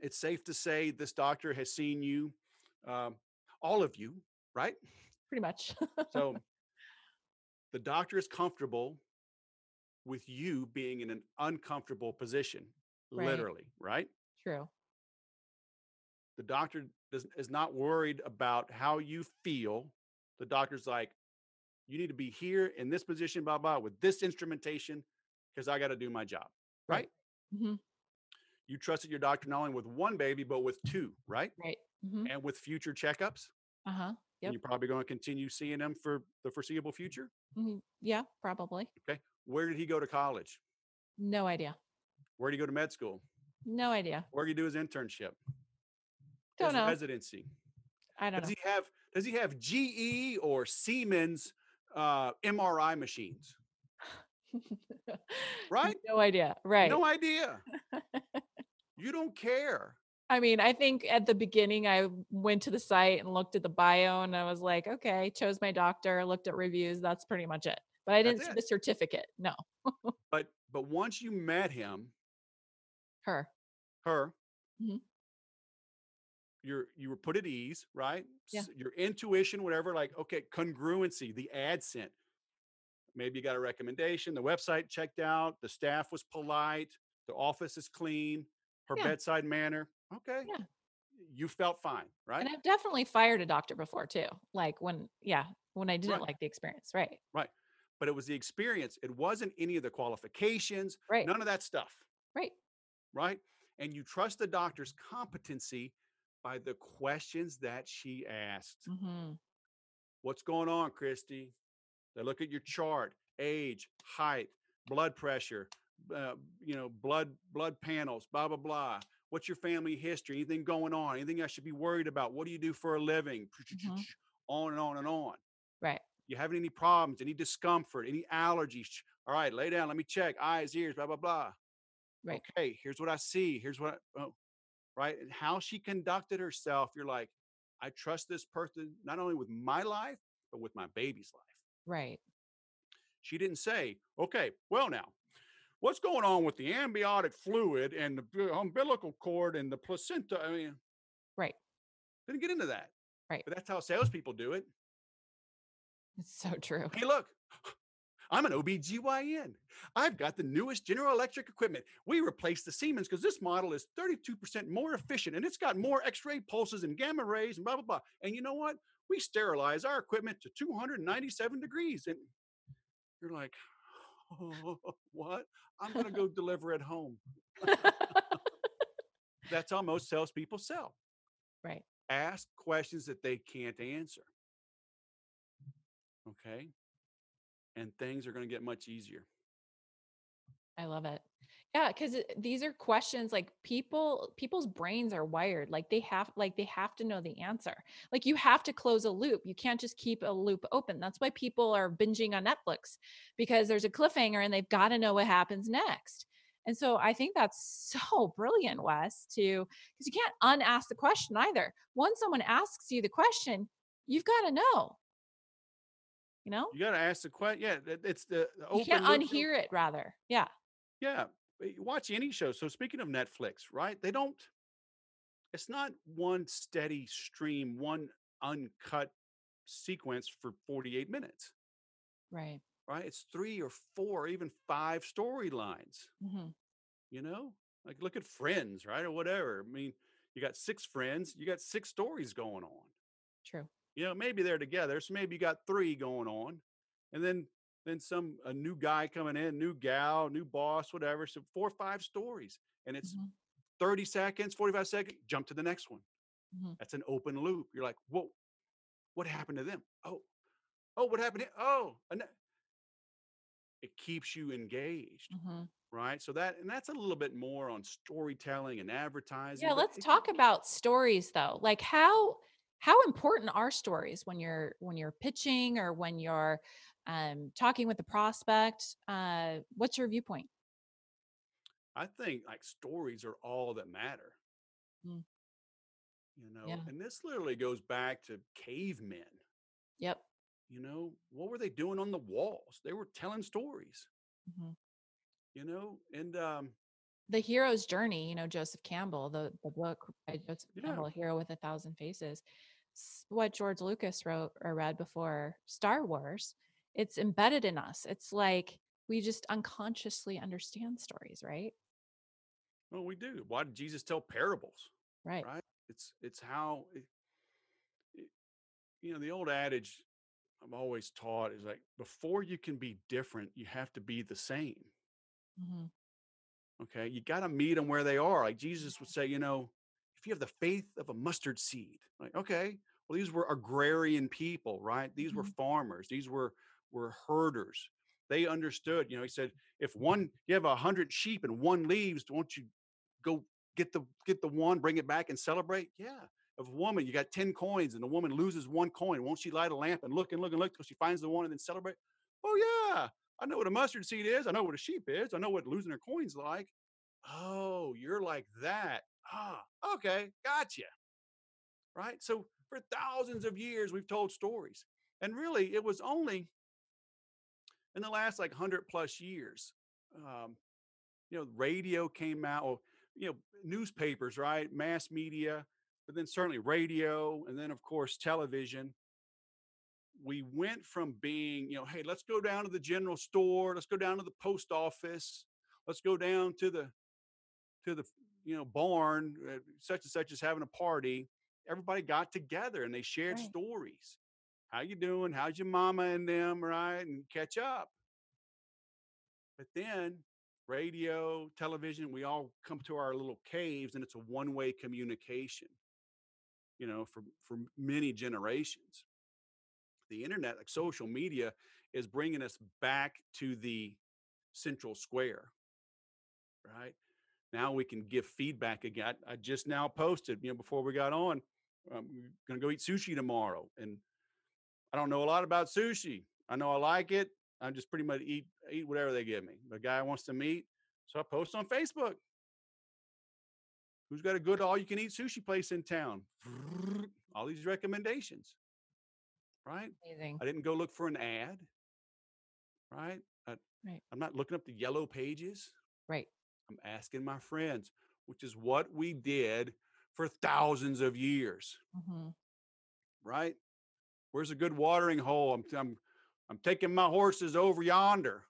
it's safe to say this doctor has seen you, um, all of you, right? Pretty much. so the doctor is comfortable with you being in an uncomfortable position, right. literally, right? True. The doctor does, is not worried about how you feel. The doctor's like, you need to be here in this position, blah, blah, with this instrumentation, because I got to do my job. Right. right? Mm-hmm. You trusted your doctor not only with one baby, but with two, right? Right. Mm-hmm. And with future checkups. Uh huh. Yep. And you're probably going to continue seeing them for the foreseeable future. Mm-hmm. Yeah, probably. Okay. Where did he go to college? No idea. Where did he go to med school? No idea. Where did he do his internship? Don't know. residency? I don't does know. he have does he have GE or Siemens uh, MRI machines? Right? No idea. Right. No idea. you don't care. I mean, I think at the beginning I went to the site and looked at the bio and I was like, okay, chose my doctor, looked at reviews. That's pretty much it. But I didn't That's see it. the certificate. No, But but once you met him, her. her, Mhm. You're you were put at ease, right? Yeah. S- Your intuition, whatever, like okay, congruency, the ad sent. Maybe you got a recommendation, the website checked out, the staff was polite, the office is clean, her Yeah. bedside manner. Okay. Yeah. You felt fine, right? And I've definitely fired a doctor before too. Like when, yeah, when I didn't Right. like the experience. Right? Right. But it was the experience. It wasn't any of the qualifications, Right. none of that stuff. Right. right? And you trust the doctor's competency by the questions that she asked. hmm What's going on, Christy? They look at your chart, age, height, blood pressure, uh, you know, blood blood panels, blah blah blah. What's your family history? Anything going on? Anything I should be worried about? What do you do for a living? Mhm. On and on and on. Right. You having any problems? Any discomfort? Any allergies? All right, lay down. Let me check. Eyes, ears, blah blah blah. Right. Okay, here's what I see. Here's what, I, oh, right? And how she conducted herself. You're like, I trust this person not only with my life, but with my baby's life. Right. She didn't say, okay, well, now, what's going on with the amniotic fluid and the umbilical cord and the placenta? I mean, Right. didn't get into that. Right. But that's how salespeople do it. It's so true. Hey, look, I'm an OBGYN. I've got the newest General Electric equipment. We replaced the Siemens because this model is 32% more efficient and it's got more X ray pulses and gamma rays and blah, blah, blah. And you know what? We sterilize our equipment to 297 degrees. And you're like, oh, what? I'm going to go deliver at home. That's how most salespeople sell. right. Ask questions that they can't answer. Okay. And things are going to get much easier. I love it. Yeah, because these are questions like people people's brains are wired like they have like they have to know the answer. Like you have to close a loop. You can't just keep a loop open. That's why people are binging on Netflix because there's a cliffhanger and they've got to know what happens next. And so I think that's so brilliant, Wes, to because you can't unask the question either. Once someone asks you the question, you've got to know. You know, You got to ask the question. Yeah, it's the, the you open can't loop deal. unhear it. Rather, yeah, Yeah, watch any show. So speaking of Netflix, right? They don't. It's not one steady stream, one uncut sequence for 48 minutes, right. right? It's three or four, or even five storylines. hmm You know, like look at Friends, right, or whatever. I mean, you got six friends, you got six stories going on. True. You know maybe they're together so maybe you got three going on and then then some a new guy coming in new gal new boss whatever so four or five stories and it's Mhm. 30 seconds 45 seconds jump to the next one Mhm. that's an open loop you're like whoa what happened to them oh oh what happened here? oh and it keeps you engaged Mhm. right so that and that's a little bit more on storytelling and advertising Yeah, let's it- talk about stories though. Like how how important are stories when you're when you're pitching or when you're um, talking with the prospect? Uh, what's your viewpoint? I think like stories are all that matter. Mm. You know, Yeah. and this literally goes back to cavemen. Yep. You know, what were they doing on the walls? They were telling stories, Mhm. you know, and um, The hero's journey, you know, Joseph Campbell, the the book by Joseph Yeah. Campbell, Hero with a Thousand Faces, what George Lucas wrote or read before Star Wars. It's embedded in us. It's like we just unconsciously understand stories, right? well, we do. Why did Jesus tell parables? Right. Right. It's it's how it, it- you know the old adage I'm always taught is like before you can be different, you have to be the same. hmm Okay. You got to meet them where they are. Like Jesus would say, you know, if you have the faith of a mustard seed, like, okay, well, these were agrarian people, right? These were Mhm. farmers. These were, were herders. They understood, you know, he said, if one, you have a hundred sheep and one leaves, won't you go get the, get the one, bring it back and celebrate? Yeah. If a woman, you got 10 coins and the woman loses one coin, won't she light a lamp and look and look and look till she finds the one and then celebrate? Oh yeah. I know what a mustard seed is. I know what a sheep is. I know what losing their coins like. Oh, you're like that. Ah, okay, gotcha. Right. So for thousands of years, we've told stories. And really, it was only in the last like 100 plus years, um, you know, radio came out, or, you know, newspapers, right? Mass media, but then certainly radio, and then, of course, television. We went from being, you know, hey, let's go down to the general store, let's go down to the post office, let's go down to the to the you know barn uh, such and such is having a party everybody got together and they shared Right. stories. How you doing? How's your mama and them? Right? And catch up. But then radio television we all come to our little caves and it's a one-way communication you know for for many generations. The internet like social media is bringing us back to the central square right now we can give feedback again i, I just now posted you know before we got on um, i'm gonna go eat sushi tomorrow and i don't know a lot about sushi i know i like it i just pretty much eat eat whatever they give me the guy wants to meet so i post on facebook who's got a good all you can eat sushi place in town all these recommendations right Amazing. I didn't go look for an ad, right? I, Right. I'm not looking up the yellow pages. Right. I'm asking my friends, which is what we did for thousands of years, hmm right? Where's a good watering hole? I'm, I'm, I'm taking my horses over yonder.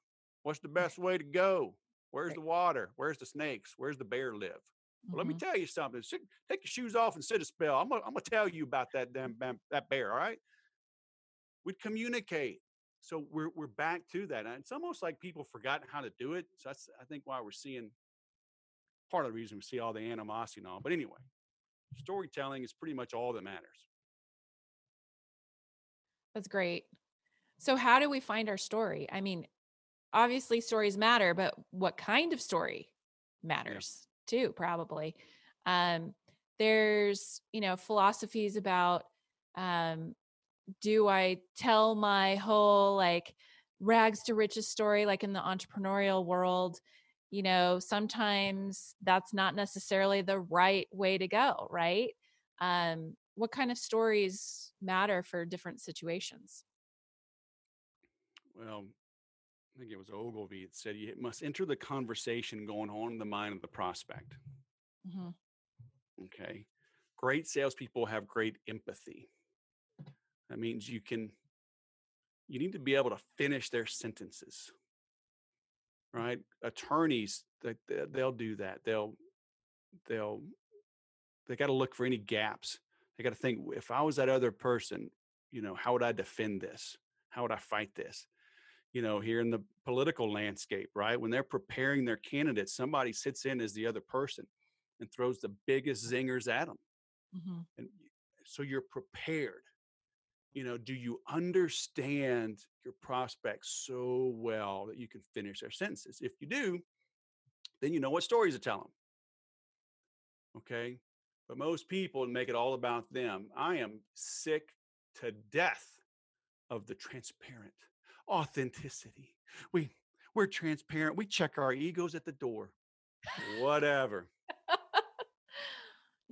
What's the best way to go? Where's Right. the water? Where's the snakes? Where's the bear live? Well, let me Mhm. tell you something. Sit, take your shoes off and sit a spell. I'm gonna, I'm gonna tell you about that damn bam- that bear. All right. We'd communicate. So we're we're back to that. And it's almost like people forgotten how to do it. So that's I think why we're seeing part of the reason we see all the animosity and all. But anyway, storytelling is pretty much all that matters. That's great. So, how do we find our story? I mean, obviously, stories matter, but what kind of story matters too, probably. Um, there's, you know, philosophies about um, do I tell my whole like rags to riches story, like in the entrepreneurial world? You know, sometimes that's not necessarily the right way to go, right? Um, what kind of stories matter for different situations? Well, I think it was Ogilvy that said you must enter the conversation going on in the mind of the prospect. hmm Okay. Great salespeople have great empathy. That means you can, you need to be able to finish their sentences, right? Attorneys, that they, they'll do that. They'll, they'll, they got to look for any gaps. They got to think if I was that other person, you know, how would I defend this? How would I fight this? You know, here in the political landscape, right? When they're preparing their candidates, somebody sits in as the other person and throws the biggest zingers at them. hmm And so you're prepared. You know, do you understand your prospects so well that you can finish their sentences? If you do, then you know what stories to tell them. Okay. But most people make it all about them. I am sick to death of the transparent authenticity. We we're transparent. We check our egos at the door. Whatever.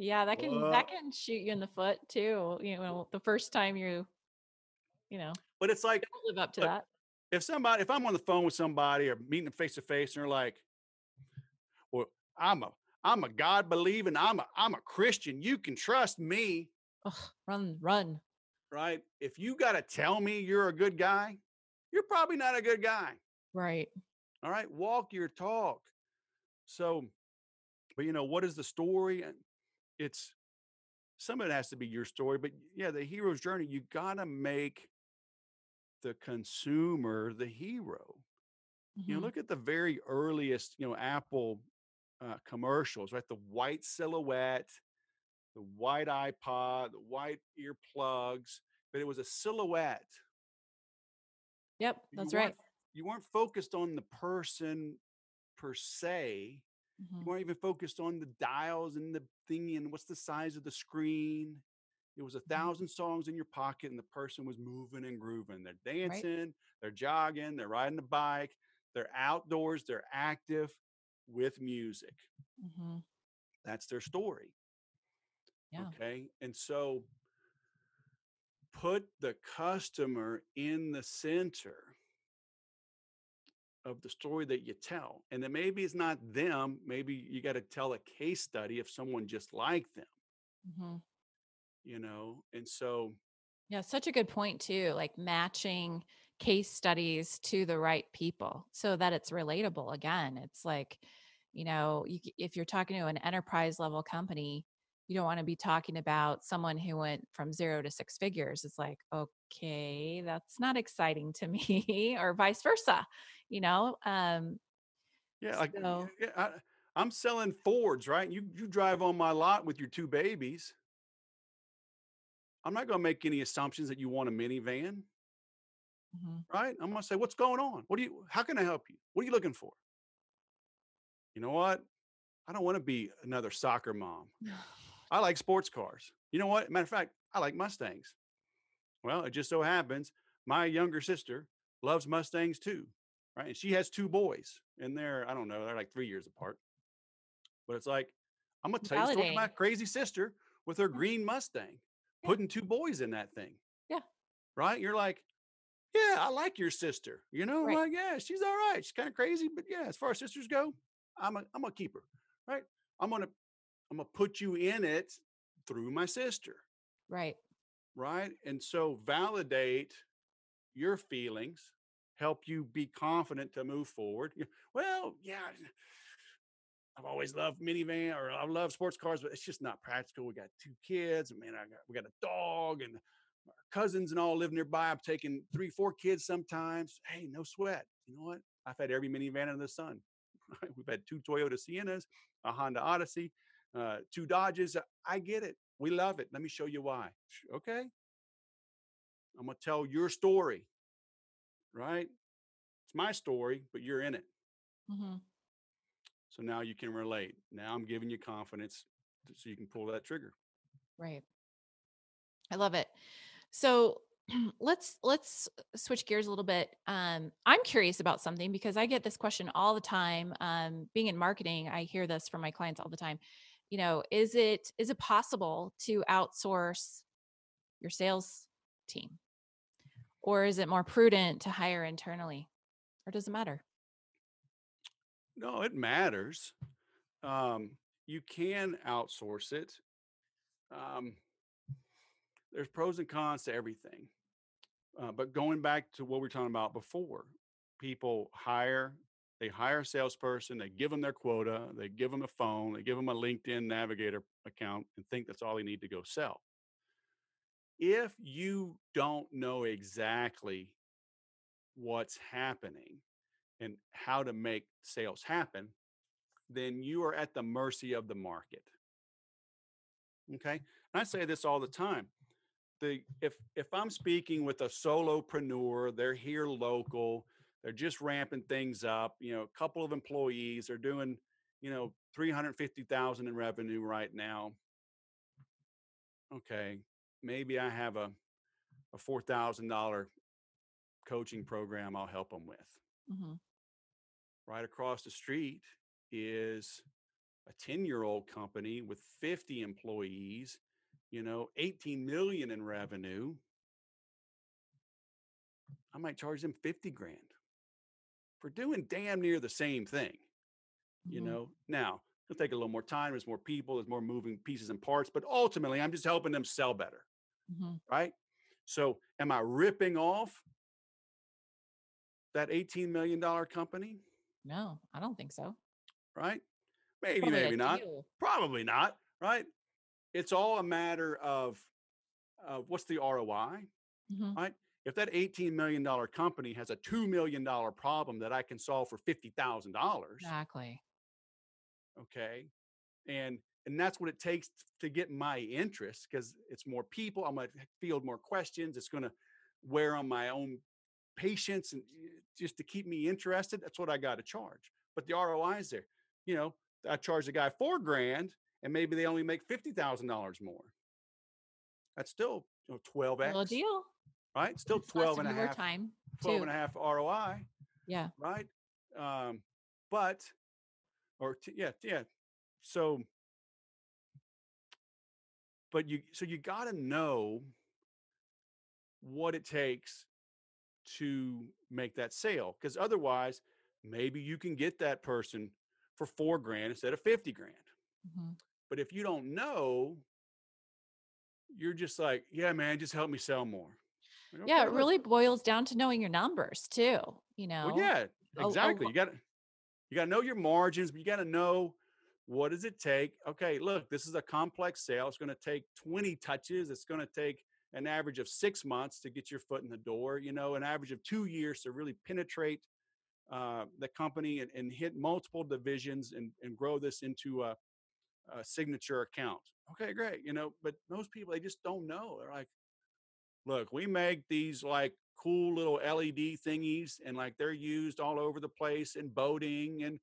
Yeah, that can Well- that can shoot you in the foot too. You know, the first time you, you know, But it's like don't live up to Look, that. if somebody if i'm on the phone with somebody or meeting them face to face and they're like well i'm a i'm a god believing i'm a i'm a christian you can trust me Ugh, run, run. right if you got to tell me you're a good guy you're probably not a good guy Right. all right walk your talk so but you know what is the story and it's some of it has to be your story but yeah the hero's journey you got to make the consumer the hero You know, Mhm. look at the very earliest, you know, Apple uh, commercials, right? The white silhouette, the white iPod, the white earplugs, but it was a silhouette. Yep, that's weren't- right. You weren't focused on the person per se. Mhm. You weren't even focused on the dials and the and what's the size of the screen. It was a Mm-hmm. thousand songs in your pocket, and the person was moving and grooving. They're dancing, they're jogging, they're riding a bike, they're outdoors, they're active with music. hmm That's their story. Yeah. Okay. And so put the customer in the center of the story that you tell. And then maybe it's not them. Maybe you got to tell a case study of someone just like them, hmm you know? And so, Yeah, such a good point too. Like matching case studies to the right people so that it's relatable. Again, it's like, you know, you, if you're talking to an enterprise level company, you don't want to be talking about someone who went from zero to six figures. It's like, okay, that's not exciting to me, or vice versa. You know, um, yeah, like So- yeah, I, I'm selling Fords, right? You you drive on my lot with your two babies. I'm not going to make any assumptions that you want a minivan. mhm, right? I'm gonna say, what's going on? What do you? How can I help you? What are you looking for? You know what? I don't want to be another soccer mom. I like sports cars. You know what? Matter of fact, I like Mustangs. Well, it just so happens my younger sister loves Mustangs too, right? And she has two boys, and they're I don't know, they're like three years apart. But it's like I'm gonna tell you a story crazy sister with her green Mustang, Yeah. putting two boys in that thing. Yeah. Right? You're like, yeah, I like your sister. You know, Right. like, yeah, she's all right. She's kind of crazy, but yeah, as far as sisters go, I'm a I'm gonna keep her. Right? I'm gonna I'm gonna put you in it through my sister. right. Right. And so validate your feelings, help you be confident to move forward. Well, yeah, I've always loved minivan or I love sports cars, but it's just not practical. We got two kids, and man, I got we got a dog and our cousins and all live nearby. I'm taking three, four kids sometimes. Hey, no sweat. You know what? I've had every minivan under the sun. We've had two Toyota Siennas, a Honda Odyssey, uh, two Dodges. I get it. We love it. Let me show you why. Okay. I'm going to tell your story, right? It's my story, but you're in it. hmm So now you can relate. Now I'm giving you confidence so you can pull that trigger. Right. I love it. So let's let's switch gears a little bit. Um, I'm curious about something because I get this question all the time. Um, being in marketing, I hear this from my clients all the time. You know, is it is it possible to outsource your sales team, or is it more prudent to hire internally, or does it matter? No, it matters. Um, you can outsource it. Um, there's pros and cons to everything. Uh, but going back to what we are talking about before, people hire, they hire a salesperson, they give them their quota, they give them a phone, they give them a LinkedIn Navigator account, and think that's all they need to go sell. If you don't know exactly what's happening and how to make sales happen, then you are at the mercy of the market. Okay. And I say this all the time. The if if I'm speaking with a solopreneur, they're here local, they're just ramping things up, you know, a couple of employees, they're doing, you know, 350,000 in revenue right now. Okay, maybe I have a a $4,000 coaching program I'll help them with. Hmm right across the street is a 10 year old company with 50 employees you know 18 million in revenue. I might charge them 50 grand for doing damn near the same thing you Mhm. know. Now it'll take a little more time there's more people there's more moving pieces and parts but ultimately i'm just helping them sell better hmm right so am i ripping off that 18 million dollar company No, I don't think so. right maybe Probably maybe not few. Probably not, right? It's all a matter of uh, what's the ROI, Mhm. right? If that $18 million company has a $2 million problem that I can solve for $50,000, Exactly. okay, and and that's what it takes to get my interest because it's more people. I'm going to field more questions. It's going to wear on my own patience and just to keep me interested. That's what I got to charge. But the ROI is there. You know, I charge a guy four grand and maybe they only make $50,000 more. That's still you know, 12x. Little deal. Right? Still It's less 12 and a half, time 12 too. and a half ROI, Yeah. right? Um, but, or t- yeah, yeah. So, but you, so you got to know what it takes to make that sale because otherwise, maybe you can get that person for four grand instead of 50 grand. Mhm. But if you don't know, you're just like, yeah, man, just help me sell more. Like, Yeah, "Okay, it really boils down to knowing your numbers too. You know. Well, yeah, a- a exactly. You got to you got to know your margins, but you got to know what does it take. Okay, look, this is a complex sale. It's going to take 20 touches. It's going to take an average of six months to get your foot in the door. You know, an average of two years to really penetrate uh, the company and, and hit multiple divisions and, and grow this into a, a signature account. Okay, great. You know, but most people they just don't know. They're like, look, we make these like cool little LED thingies and like they're used all over the place in boating and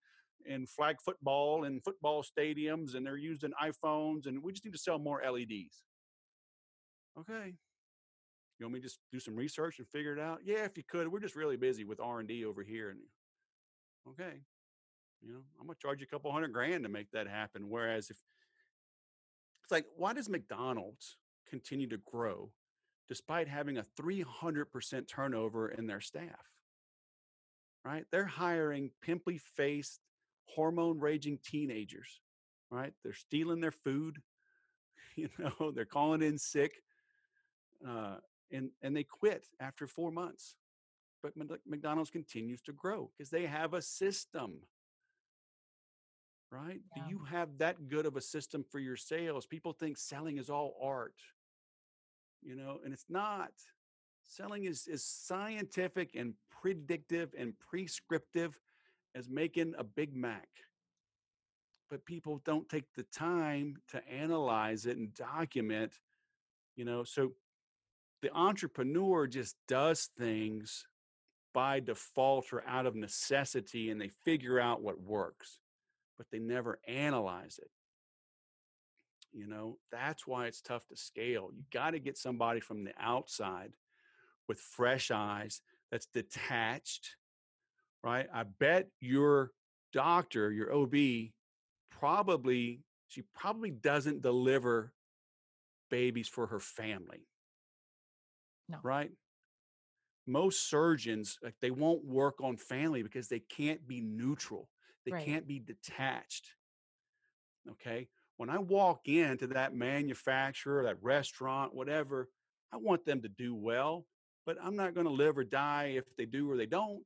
in flag football and football stadiums and they're used in iPhones and we just need to sell more LEDs. Okay. You want me to just do some research and figure it out? Yeah, if you could. We're just really busy with R&D over here and okay. You know, I'm going to charge you a couple hundred grand to make that happen whereas if it's like why does McDonald's continue to grow despite having a 300% turnover in their staff. Right? They're hiring pimply faced, hormone raging teenagers. Right? They're stealing their food. You know, they're calling in sick. Uh, and, and they quit after four months. But McDonald's continues to grow because they have a system. Right? Yeah. Do you have that good of a system for your sales? People think selling is all art you know and it's not selling is is scientific and predictive and prescriptive as making a big mac but people don't take the time to analyze it and document you know so the entrepreneur just does things by default or out of necessity and they figure out what works but they never analyze it you know, that's why it's tough to scale. You got to get somebody from the outside with fresh eyes that's detached, right? I bet your doctor, your OB, probably, she probably doesn't deliver babies for her family. No. Right? Most surgeons, like they won't work on family because they can't be neutral. They Right. can't be detached. Okay when I walk into that manufacturer, that restaurant, whatever, I want them to do well, but I'm not going to live or die if they do or they don't.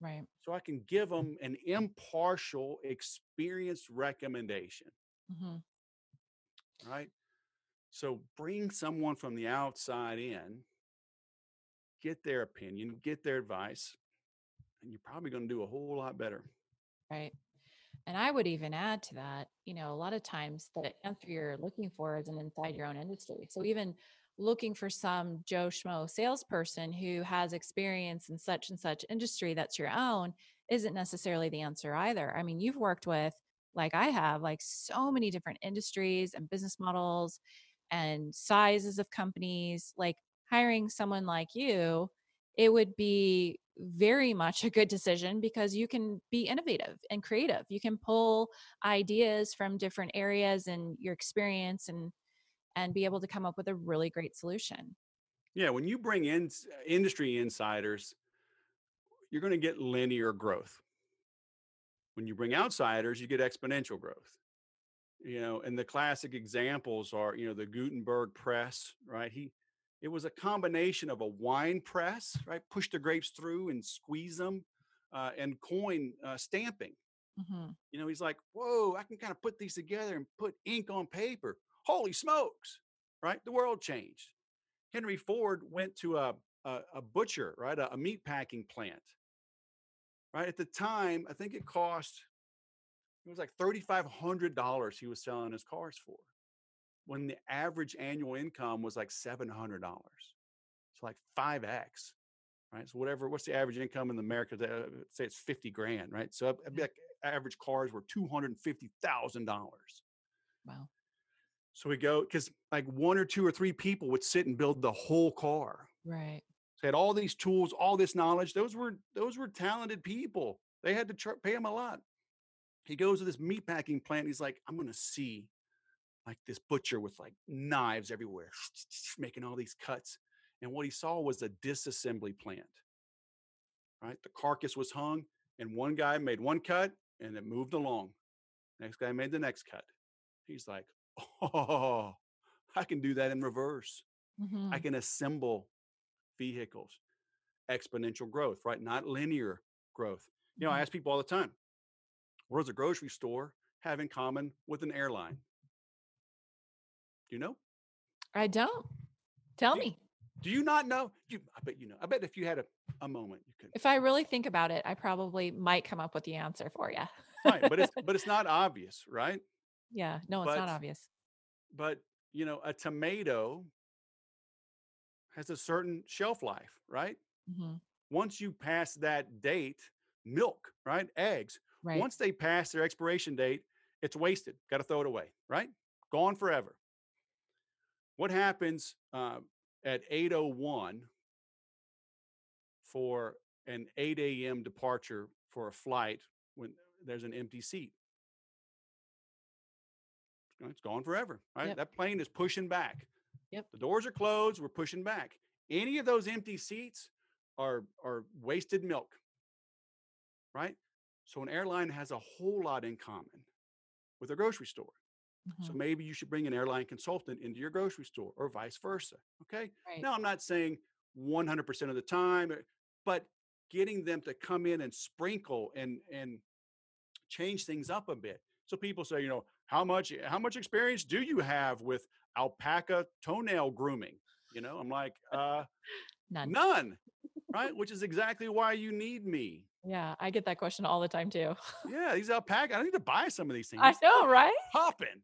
Right. So I can give them an impartial, experienced recommendation, hmm right? So bring someone from the outside in, get their opinion, get their advice, and you're probably going to do a whole lot better. Right. And I would even add to that, you know, a lot of times the answer you're looking for isn't inside your own industry. So even looking for some Joe Schmo salesperson who has experience in such and such industry that's your own isn't necessarily the answer either. I mean, you've worked with, like I have, like so many different industries and business models and sizes of companies. Like hiring someone like you, it would be very much a good decision because you can be innovative and creative. You can pull ideas from different areas and your experience and and be able to come up with a really great solution. Yeah, when you bring in industry insiders, you're going to get linear growth. When you bring outsiders, you get exponential growth. You know, and the classic examples are, you know, the Gutenberg press, right? He it was a combination of a wine press, right? Push the grapes through and squeeze them, uh, and coin uh, stamping. Mhm. You know, he's like, whoa, I can kind of put these together and put ink on paper. Holy smokes, right? The world changed. Henry Ford went to a, a, a butcher, right? A, a meat packing plant, right? At the time, I think it cost, it was like $3,500 he was selling his cars for when the average annual income was like $700. So like 5X, right? So whatever, what's the average income in America? Uh, say it's 50 grand, right? So it'd be like average cars were $250,000. Wow. So we go because like one or two or three people would sit and build the whole car. Right. They had all these tools, all this knowledge. Those were those were talented people. They had to char- pay him a lot. He goes to this meat packing plant. He's like, I'm gonna see like this butcher with like knives everywhere, making all these cuts. And what he saw was a disassembly plant. Right, the carcass was hung, and one guy made one cut, and it moved along. Next guy made the next cut. He's like, oh, I can do that in reverse. Mhm. I can assemble vehicles. Exponential growth, right? Not linear growth. You know, I Mhm. ask people all the time, what does a grocery store have in common with an airline? Do you know? I don't. Tell You- me. Do you not know? You, I bet you know. I bet if you had a, a moment, you could. If I really think about it, I probably might come up with the answer for you. right, but it's but it's not obvious, right? Yeah. No, it's not obvious. But you know, a tomato has a certain shelf life, right? Mhm. Once you pass that date, milk, right? Eggs, Right. Once they pass their expiration date, it's wasted. Got to throw it away, right? Gone forever. What happens uh, at 8:01 for an 8 a.m. departure for a flight when there's an empty seat? It's gone- forever, right? Yep. That plane is pushing back. Yep. The doors are closed. We're pushing back. Any of those empty seats are are wasted milk, right? So an airline has a whole lot in common with a grocery store. So Mhm. maybe you should bring an airline consultant into your grocery store or vice versa. Okay. Right. Now, I'm not saying 100% of the time, uh, but getting them to come in and sprinkle and and change things up a bit. So people say, you know, how much how much experience do you have with alpaca toenail grooming? You know, I'm like, uh, None. none, right? Which is exactly why you need me. Yeah. I get that question all the time too. Yeah, these alpaca. I need to buy some of these things. I know, right? popping.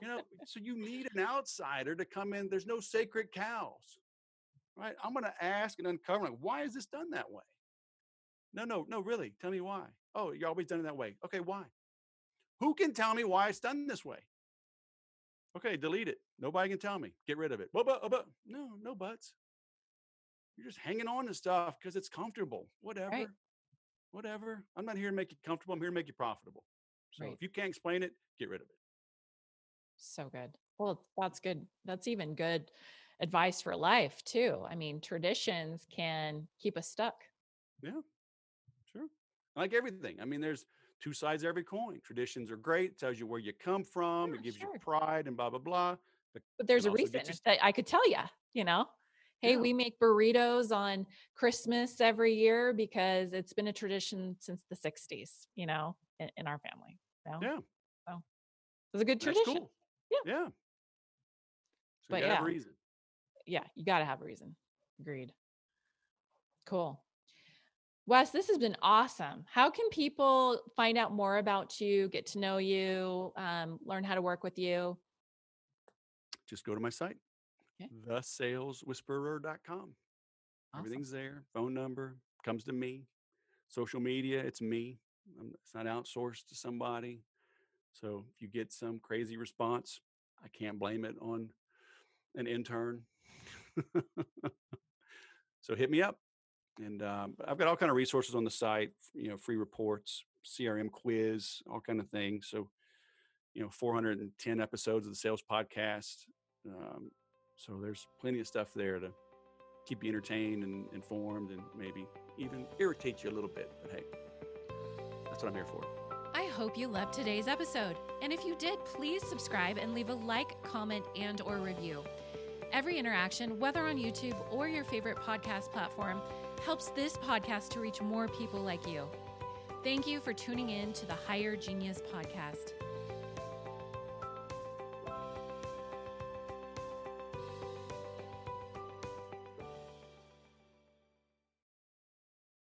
You know, so you need an outsider to come in. There's no sacred cows, right? I'm going to ask and uncover, like, why is this done that way? No, no, no, really. Tell me why. Oh, you're always done it that way. Okay, why? Who can tell me why it's done this way? Okay, delete it. Nobody can tell me. Get rid of it. But, but, uh, but, no, no buts. You're just hanging on to stuff because it's comfortable. Whatever. Whatever. I'm not here to make you comfortable. I'm here to make you profitable. So Right. if you can't explain it, get rid of it. So good. Well, that's good. That's even good advice for life too. I mean, traditions can keep us stuck. Yeah, sure. Like everything. I mean, there's two sides every coin. Traditions are great, tells you where you come from, Yeah, it gives sure. you pride and blah blah blah. But there's a reason you- that I could tell you, you know, hey, Yeah. we make burritos on Christmas every year because it's been a tradition since the 60s, you know, in, in our family. You know? Yeah, It's a good that's tradition. cool. Yeah. Yeah. So But you gotta have yeah. a reason. Yeah, you got to have a reason. Agreed. Cool. Wes, this has been awesome. How can people find out more about you, get to know you, um, learn how to work with you? Just go to my site, Okay. thesaleswhisperer.com. Awesome. Everything's there. Phone number comes to me. Social media, it's me. I'm, it's not outsourced to somebody. So if you get some crazy response, I can't blame it on an intern. so hit me up, and um, I've got all kind of resources on the site. You know, free reports, CRM quiz, all kind of things. So you know, 410 episodes of the Sales Podcast. Um, so there's plenty of stuff there to keep you entertained and informed and maybe even irritate you a little bit. But hey, that's what I'm here for. I hope you loved today's episode. And if you did, please subscribe and leave a like, comment, and or review. Every interaction, whether on YouTube or your favorite podcast platform, helps this podcast to reach more people like you. Thank you for tuning in to the Higher Genius podcast.